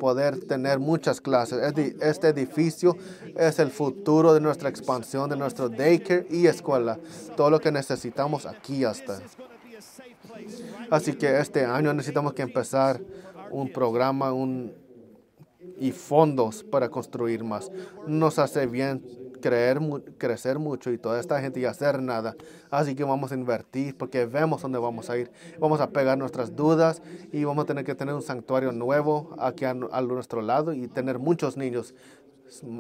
S1: poder tener muchas clases. Este edificio es el futuro de nuestra expansión, de nuestro daycare y escuela. Todo lo que necesitamos aquí hasta. Así que este año necesitamos que empezar un programa un, y fondos para construir más. Nos hace bien creer, crecer mucho y toda esta gente y hacer nada. Así que vamos a invertir porque vemos dónde vamos a ir. Vamos a pegar nuestras dudas y vamos a tener que tener un santuario nuevo aquí a, nuestro lado y tener muchos niños.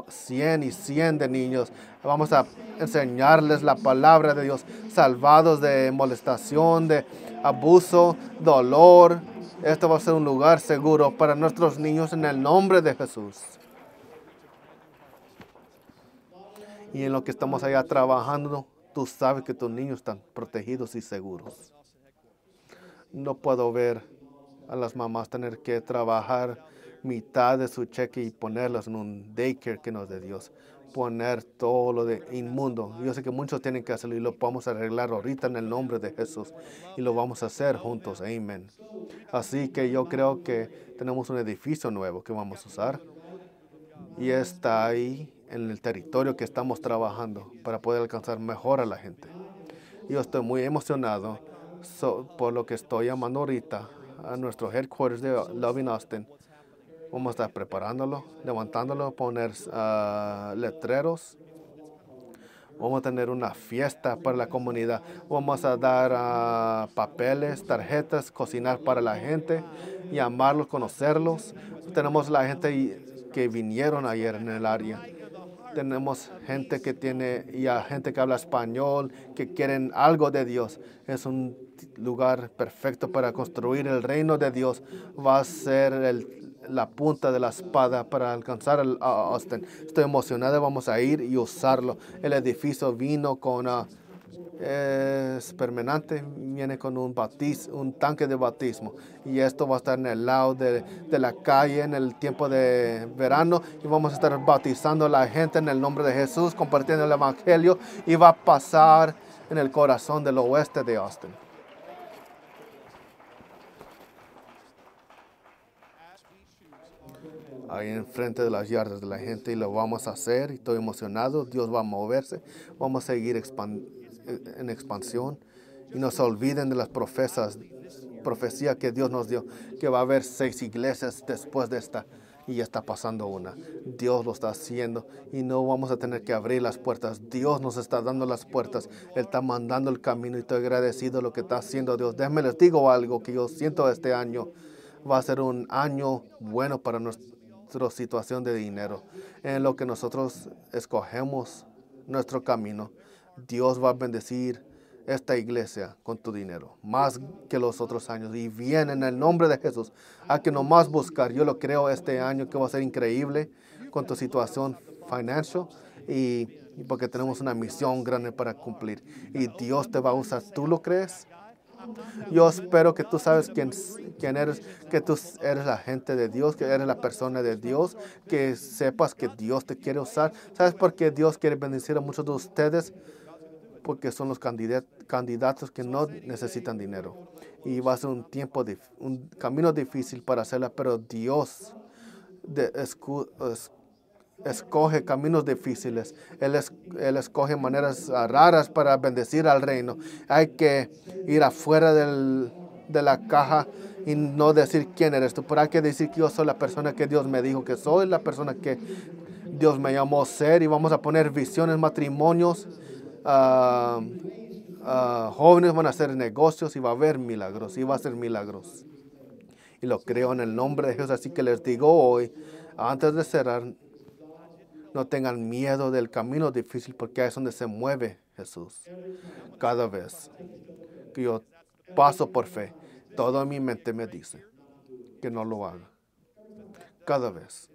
S1: 100 y 100 de niños. Vamos a enseñarles la palabra de Dios, salvados de molestación, de abuso, dolor. Esto va a ser un lugar seguro para nuestros niños en el nombre de Jesús. Y en lo que estamos allá trabajando, tú sabes que tus niños están protegidos y seguros. No puedo ver a las mamás tener que trabajar mitad de su cheque y ponerlas en un daycare que no es de Dios. Poner todo lo de inmundo. Yo sé que muchos tienen que hacerlo y lo podemos arreglar ahorita en el nombre de Jesús. Y lo vamos a hacer juntos. Amén. Así que yo creo que tenemos un edificio nuevo que vamos a usar. Y está ahí en el territorio que estamos trabajando para poder alcanzar mejor a la gente. Yo estoy muy emocionado por lo que estoy llamando ahorita a nuestro headquarters de Loving Austin. Vamos a estar preparándolo, levantándolo, poner ah, letreros. Vamos a tener una fiesta para la comunidad. Vamos a dar ah, papeles, tarjetas, cocinar para la gente, llamarlos, conocerlos. Tenemos la gente que vinieron ayer en el área tenemos gente que tiene ya gente que habla español, que quieren algo de Dios. Es un lugar perfecto para construir el reino de Dios. Va a ser la punta de la espada para alcanzar a Austin. Estoy emocionado, vamos a ir y usarlo. El edificio vino con... Uh, permanente, viene con un, un tanque de bautismo. Y esto va a estar en el lado de, de, la calle en el tiempo de verano. Y vamos a estar bautizando a la gente en el nombre de Jesús, compartiendo el Evangelio. Y va a pasar en el corazón del oeste de Austin. Ahí enfrente de las yardas de la gente y lo vamos a hacer. Estoy emocionado. Dios va a moverse. Vamos a seguir expandiendo en expansión y no se olviden de las profesas, profecía que Dios nos dio, que va a haber seis iglesias después de esta y ya está pasando una. Dios lo está haciendo y no vamos a tener que abrir las puertas. Dios nos está dando las puertas. Él está mandando el camino y estoy agradecido de lo que está haciendo Dios. Déjenme les digo algo que yo siento este año. Va a ser un año bueno para nuestra situación de dinero. En lo que nosotros escogemos nuestro camino. Dios va a bendecir esta iglesia con tu dinero, más que los otros años. Y viene en el nombre de Jesús. a que nomás buscar. Yo lo creo este año que va a ser increíble con tu situación financial y, porque tenemos una misión grande para cumplir. Y Dios te va a usar. ¿Tú lo crees? Yo espero que tú sabes quién, quién, eres, que tú eres la gente de Dios, que eres la persona de Dios, que sepas que Dios te quiere usar. ¿Sabes por qué Dios quiere bendecir a muchos de ustedes? porque son los candidatos que no necesitan dinero. Y va a ser un tiempo, un camino difícil para hacerla, pero Dios escoge caminos difíciles. Él, él, escoge maneras raras para bendecir al reino. Hay que ir afuera de la caja y no decir quién eres tú, pero hay que decir que yo soy la persona que Dios me dijo que soy, la persona que Dios me llamó a ser y vamos a poner visiones, matrimonios Ah, ah, jóvenes van a hacer negocios y va a haber milagros, y va a ser milagros. Y lo creo en el nombre de Jesús. Así que les digo hoy, antes de cerrar, no tengan miedo del camino difícil porque es donde se mueve Jesús. Cada vez que yo paso por fe, todo en mi mente me dice que no lo haga. Cada vez.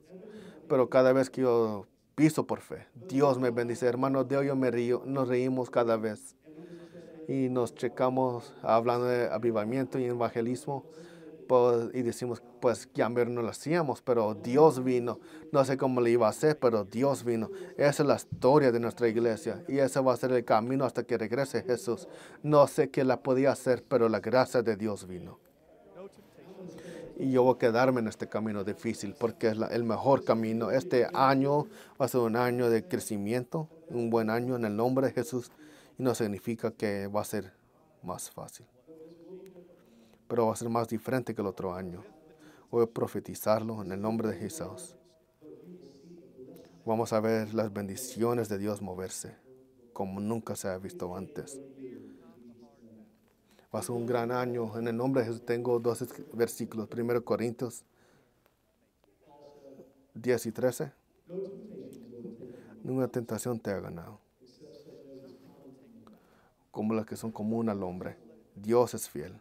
S1: Pero cada vez que yo piso por fe. Dios me bendice. Hermano, de hoy yo me río, nos reímos cada vez. Y nos checamos hablando de avivamiento y evangelismo. Pues, y decimos, pues ya no lo hacíamos, pero Dios vino. No sé cómo le iba a hacer, pero Dios vino. Esa es la historia de nuestra iglesia y ese va a ser el camino hasta que regrese Jesús. No sé qué la podía hacer, pero la gracia de Dios vino. Y yo voy a quedarme en este camino difícil porque es el mejor camino. Este año va a ser un año de crecimiento, un buen año en el nombre de Jesús. Y no significa que va a ser más fácil pero va a ser más diferente que el otro año. Voy a profetizarlo en el nombre de Jesús. Vamos a ver las bendiciones de Dios moverse como nunca se ha visto antes. Va a ser un gran año. En el nombre de Jesús tengo dos versículos. Primero Corintios 10 y 13. Ninguna tentación te ha ganado. Como las que son comunes al hombre. Dios es fiel.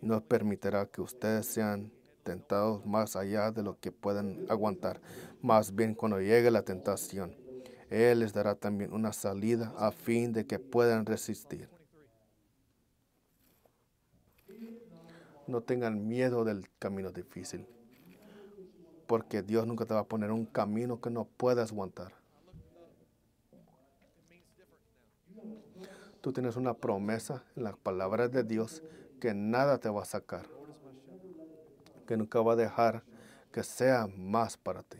S1: No permitirá que ustedes sean tentados más allá de lo que puedan aguantar. Más bien cuando llegue la tentación, Él les dará también una salida a fin de que puedan resistir. No tengan miedo del camino difícil, porque Dios nunca te va a poner un camino que no puedas aguantar. Tú tienes una promesa en las palabras de Dios que nada te va a sacar, que nunca va a dejar que sea más para ti.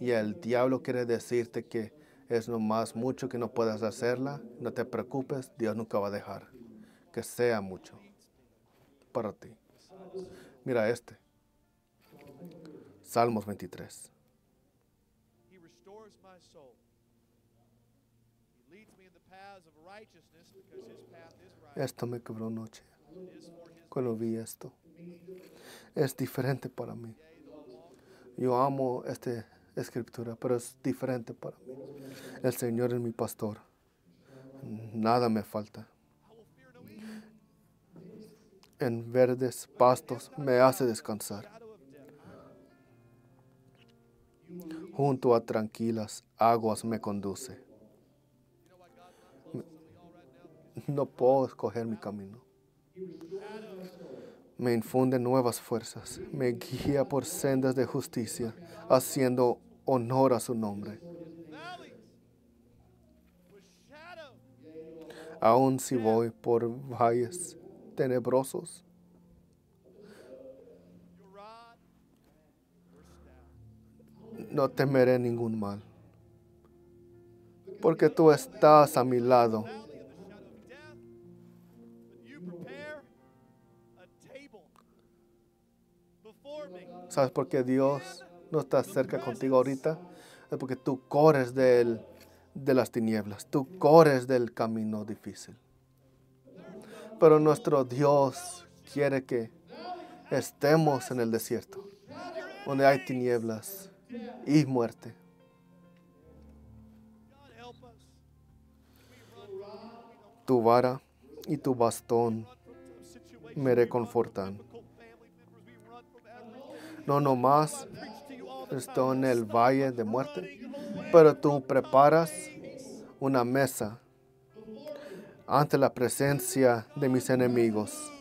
S1: Y el diablo quiere decirte que es más mucho que no puedas hacerla, no te preocupes, Dios nunca va a dejar que sea mucho para ti. Mira este. Salmos 23. Esto me quebró noche cuando vi esto. Es diferente para mí. Yo amo esta escritura, pero es diferente para mí. El Señor es mi pastor. Nada me falta. En verdes pastos me hace descansar. Junto a tranquilas aguas me conduce. No puedo escoger mi camino me infunde nuevas fuerzas, me guía por sendas de justicia, haciendo honor a su nombre. Aun si voy por valles tenebrosos, no temeré ningún mal, porque tú estás a mi lado ¿Sabes por qué Dios no está cerca contigo ahorita? Es porque tú corres de las tinieblas, tú corres del camino difícil. Pero nuestro Dios quiere que estemos en el desierto, donde hay tinieblas y muerte. Tu vara y tu bastón me reconfortan. No nomás estoy en el valle de muerte, pero tú preparas una mesa ante la presencia de mis enemigos.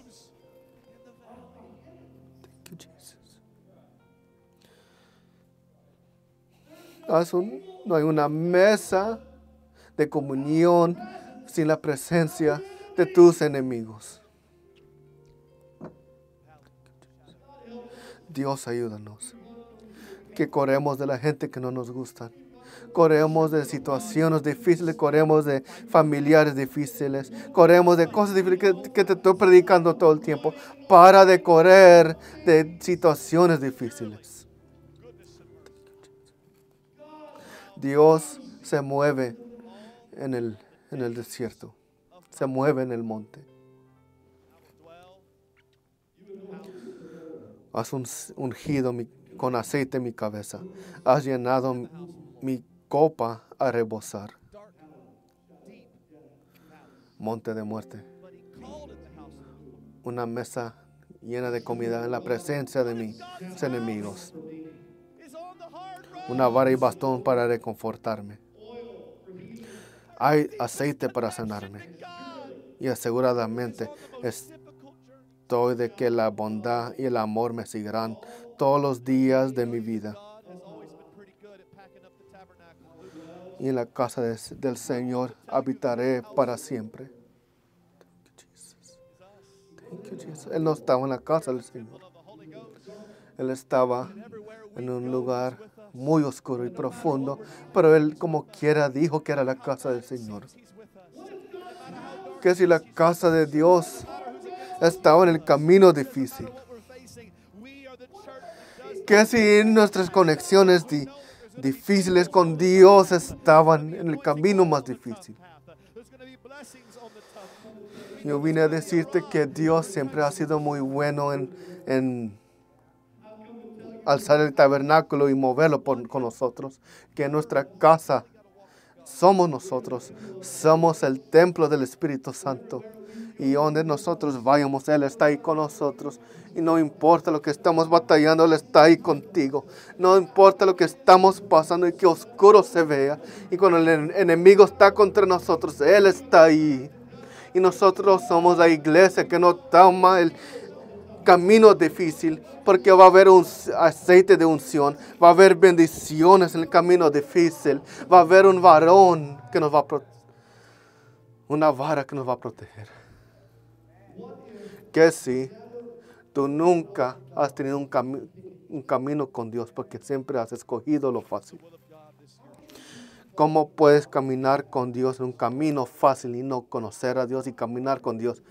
S1: no hay una mesa de comunión sin la presencia de tus enemigos. Dios ayúdanos. Que corremos de la gente que no nos gusta. Corremos de situaciones difíciles, corremos de familiares difíciles, corremos de cosas difíciles que, que te estoy predicando todo el tiempo. Para de correr de situaciones difíciles. Dios se mueve en el, en el desierto, se mueve en el monte. Has ungido con aceite mi cabeza. Has llenado mi copa a rebosar. Monte de muerte. Una mesa llena de comida en la presencia de mis enemigos. una vara y bastón para reconfortarme. Hay aceite para sanarme. Y aseguradamente estoy de que la bondad y el amor me seguirán todos los días de mi vida. Y en la casa del Señor habitaré para siempre. Él no estaba en la casa del Señor. Él estaba en un lugar muy oscuro y profundo, pero él como quiera dijo que era la casa del Señor. Que si la casa de Dios estaba en el camino difícil. Que si nuestras conexiones difíciles con Dios estaban en el camino más difícil. Yo vine a decirte que Dios siempre ha sido muy bueno en, en alzar el tabernáculo y moverlo por, con nosotros. Que nuestra casa somos nosotros. Somos el templo del Espíritu Santo. Y donde nosotros vayamos, Él está ahí con nosotros. Y no importa lo que estamos batallando, Él está ahí contigo. No importa lo que estamos pasando y que oscuro se vea. Y cuando el enemigo está contra nosotros, Él está ahí. Y nosotros somos la iglesia que no toma el camino difícil, porque va a haber un aceite de unción, va a haber bendiciones en el camino difícil, va a haber un varón que nos va a una vara que nos va a proteger. Que si tú nunca has tenido un, camino con Dios, porque siempre has escogido lo fácil. ¿Cómo puedes caminar con Dios en un camino fácil y no conocer a Dios y caminar con Dios?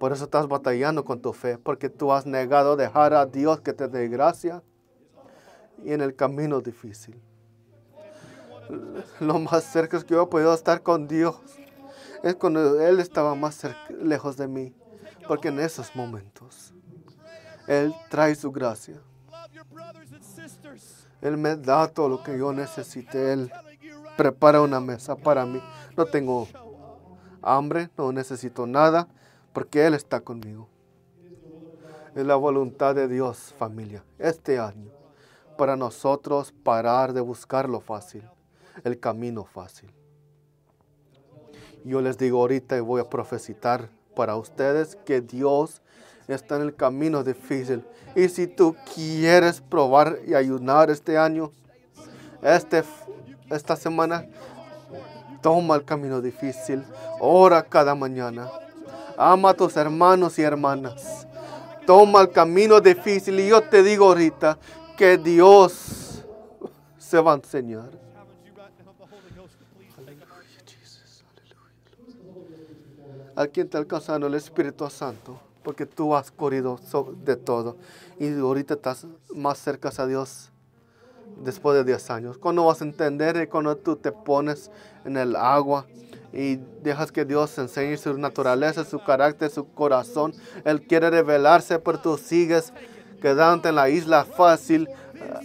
S1: Por eso estás batallando con tu fe, porque tú has negado dejar a Dios que te dé gracia y en el camino difícil. Lo más cerca que yo he podido estar con Dios es cuando Él estaba más lejos de mí, porque en esos momentos Él trae su gracia. Él me da todo lo que yo necesite. Él prepara una mesa para mí. No tengo hambre, no necesito nada, porque Él está conmigo. Es la voluntad de Dios, familia, este año, para nosotros parar de buscar lo fácil, el camino fácil. Yo les digo ahorita y voy a profetizar para ustedes que Dios está en el camino difícil. Y si tú quieres probar y ayunar este año, este esta semana, toma el camino difícil, ora cada mañana, ama a tus hermanos y hermanas, toma el camino difícil y yo te digo ahorita que Dios se va a enseñar. ¿A quién te alcanzando el Espíritu Santo? Porque tú has corrido de todo y ahorita estás más cerca a Dios después de 10 años. Cuando vas a entender y cuando tú te pones en el agua y dejas que Dios enseñe su naturaleza, su carácter, su corazón. Él quiere revelarse, pero tú sigues quedándote en la isla fácil,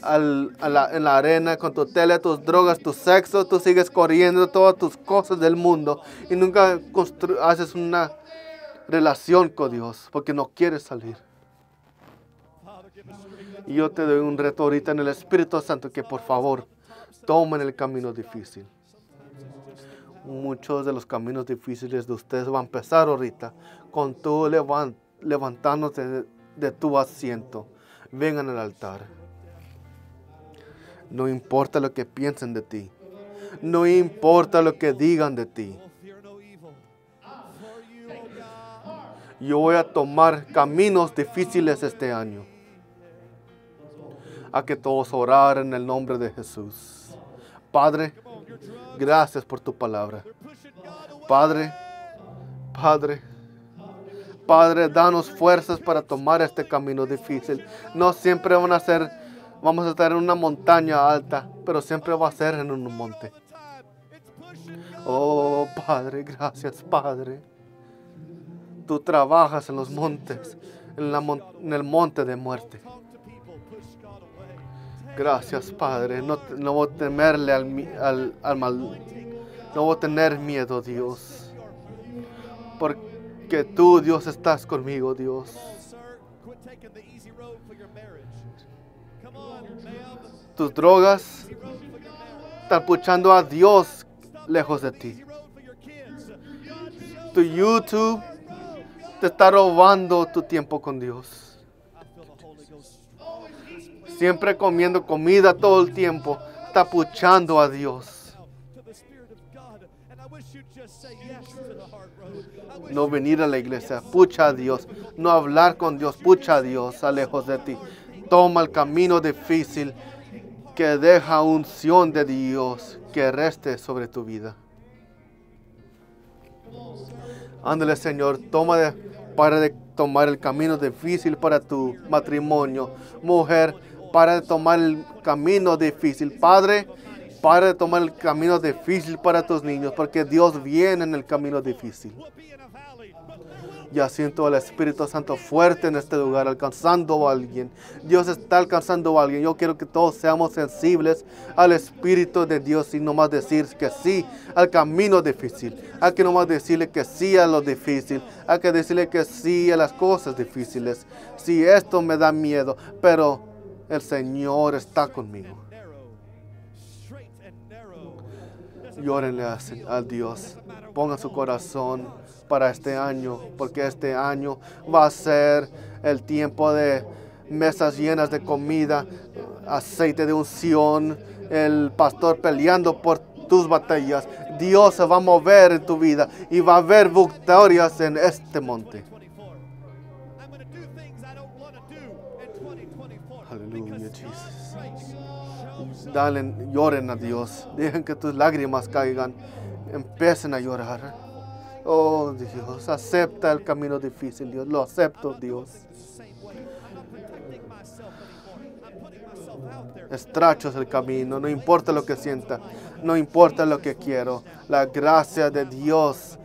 S1: en la arena con tu tele, tus drogas, tu sexo. Tú sigues corriendo todas tus cosas del mundo y nunca haces una relación con Dios porque no quieres salir. Y yo te doy un reto ahorita en el Espíritu Santo que por favor tomen el camino difícil. Muchos de los caminos difíciles de ustedes van a empezar ahorita con tú levantándote de, tu asiento. Vengan al altar. No importa lo que piensen de ti. No importa lo que digan de ti. Yo voy a tomar caminos difíciles este año a que todos orar en el nombre de Jesús. Padre, gracias por tu palabra. Padre, Padre, Padre, danos fuerzas para tomar este camino difícil. No siempre van a ser, vamos a estar en una montaña alta, pero siempre va a ser en un monte. Oh, Padre, gracias, Padre. Tú trabajas en los montes, en, en el monte de muerte. Gracias, Padre. No, no voy a temerle al, al, mal. No voy a tener miedo, Dios. Porque tú, Dios, estás conmigo, Dios. Tus drogas están puchando a Dios lejos de ti. Tu YouTube te está robando tu tiempo con Dios. Siempre comiendo comida todo el tiempo, está puchando a Dios. No venir a la iglesia, pucha a Dios. No hablar con Dios, pucha a Dios, a lejos de ti. Toma el camino difícil que deja unción de Dios que reste sobre tu vida. Ándale, Señor, toma de, para de tomar el camino difícil para tu matrimonio. Mujer, para de tomar el camino difícil. Padre, para de tomar el camino difícil para tus niños, porque Dios viene en el camino difícil. Ya siento al Espíritu Santo fuerte en este lugar, alcanzando a alguien. Dios está alcanzando a alguien. Yo quiero que todos seamos sensibles al Espíritu de Dios y no más decir que sí al camino difícil. Hay que no más decirle que sí a lo difícil. Hay que decirle que sí a las cosas difíciles. Si esto me da miedo, pero el Señor está conmigo. Llórenle a, a Dios. Pongan su corazón para este año, porque este año va a ser el tiempo de mesas llenas de comida, aceite de unción, el pastor peleando por tus batallas. Dios se va a mover en tu vida y va a haber victorias en este monte. Aleluya, Jesús. Dale, lloren a Dios. Dejen que tus lágrimas caigan. Empiecen a llorar. Oh Dios, acepta el camino difícil, Dios. Lo acepto, Dios. Estracho es el camino, no importa lo que sienta, no importa lo que quiero. La gracia de Dios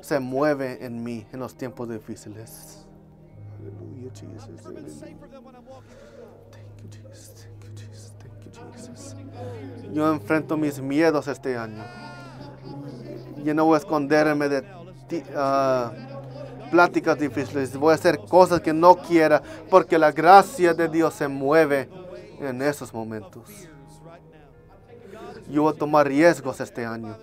S1: se mueve en mí en los tiempos difíciles. Aleluya, Jesus. Thank you, Jesus. Thank you, Jesus. Thank you, Jesus. Yo enfrento mis miedos este año. Yo no voy a esconderme de ah, pláticas difíciles. Voy a hacer cosas que no quiera porque la gracia de Dios se mueve en esos momentos. Yo voy a tomar riesgos este año.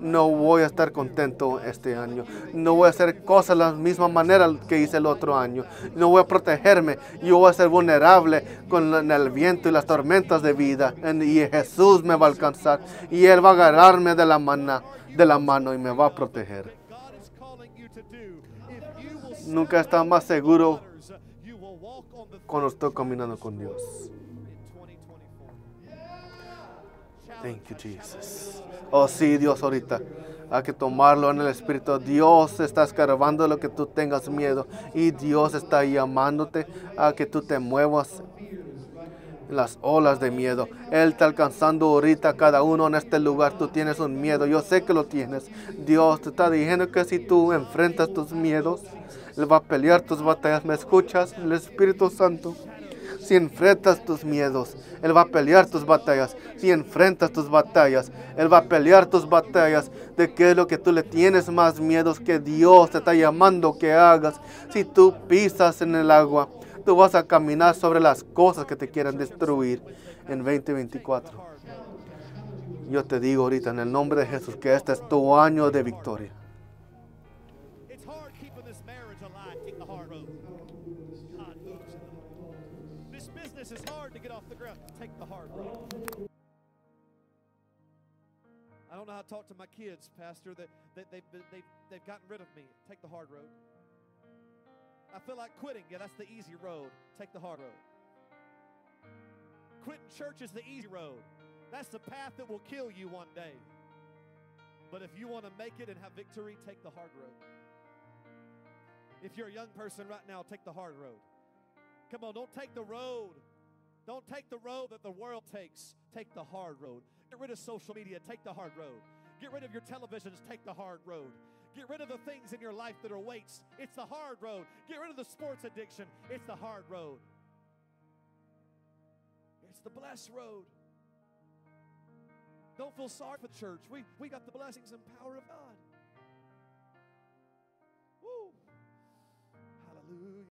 S1: No voy a estar contento este año. No voy a hacer cosas de la misma manera que hice el otro año. No voy a protegerme. Yo voy a ser vulnerable con el viento y las tormentas de vida. Y Jesús me va a alcanzar. Y Él va a agarrarme de la, mano, de la mano y me va a proteger. Nunca estado más seguro cuando estoy caminando con Dios. Thank you, Jesus. Oh, sí, Dios, ahorita. Hay que tomarlo en el Espíritu. Dios está escarbando lo que tú tengas miedo. Y Dios está llamándote a que tú te muevas las olas de miedo. Él está alcanzando ahorita cada uno en este lugar. Tú tienes un miedo. Yo sé que lo tienes. Dios te está diciendo que si tú enfrentas tus miedos, Él va a pelear tus batallas. ¿Me escuchas? El Espíritu Santo. Si enfrentas tus miedos, Él va a pelear tus batallas. Si enfrentas tus batallas, Él va a pelear tus batallas. ¿De qué es lo que tú le tienes más miedos que Dios te está llamando que hagas? Si tú pisas en el agua, tú vas a caminar sobre las cosas que te quieran destruir en 2024. Yo te digo ahorita en el nombre de Jesús que este es tu año de victoria.
S2: I don't know how to talk to my kids, Pastor. That they, they've, been- they've, they've gotten rid of me. Take the hard road. I feel like quitting. Yeah, that's the easy road. Take the hard road. Quitting church is the easy road. That's the path that will kill you one day. But if you want to make it and have victory, take the hard road. If you're a young person right now, take the hard road. Come on, don't take the road. Don't take the road that the world takes. Take the hard road. Get rid of social media. Take the hard road. Get rid of your televisions. Take the hard road. Get rid of the things in your life that are weights. It's the hard road. Get rid of the sports addiction. It's the hard road. It's the blessed road. Don't feel sorry for the church. We, we got the blessings and power of God. Woo! Hallelujah.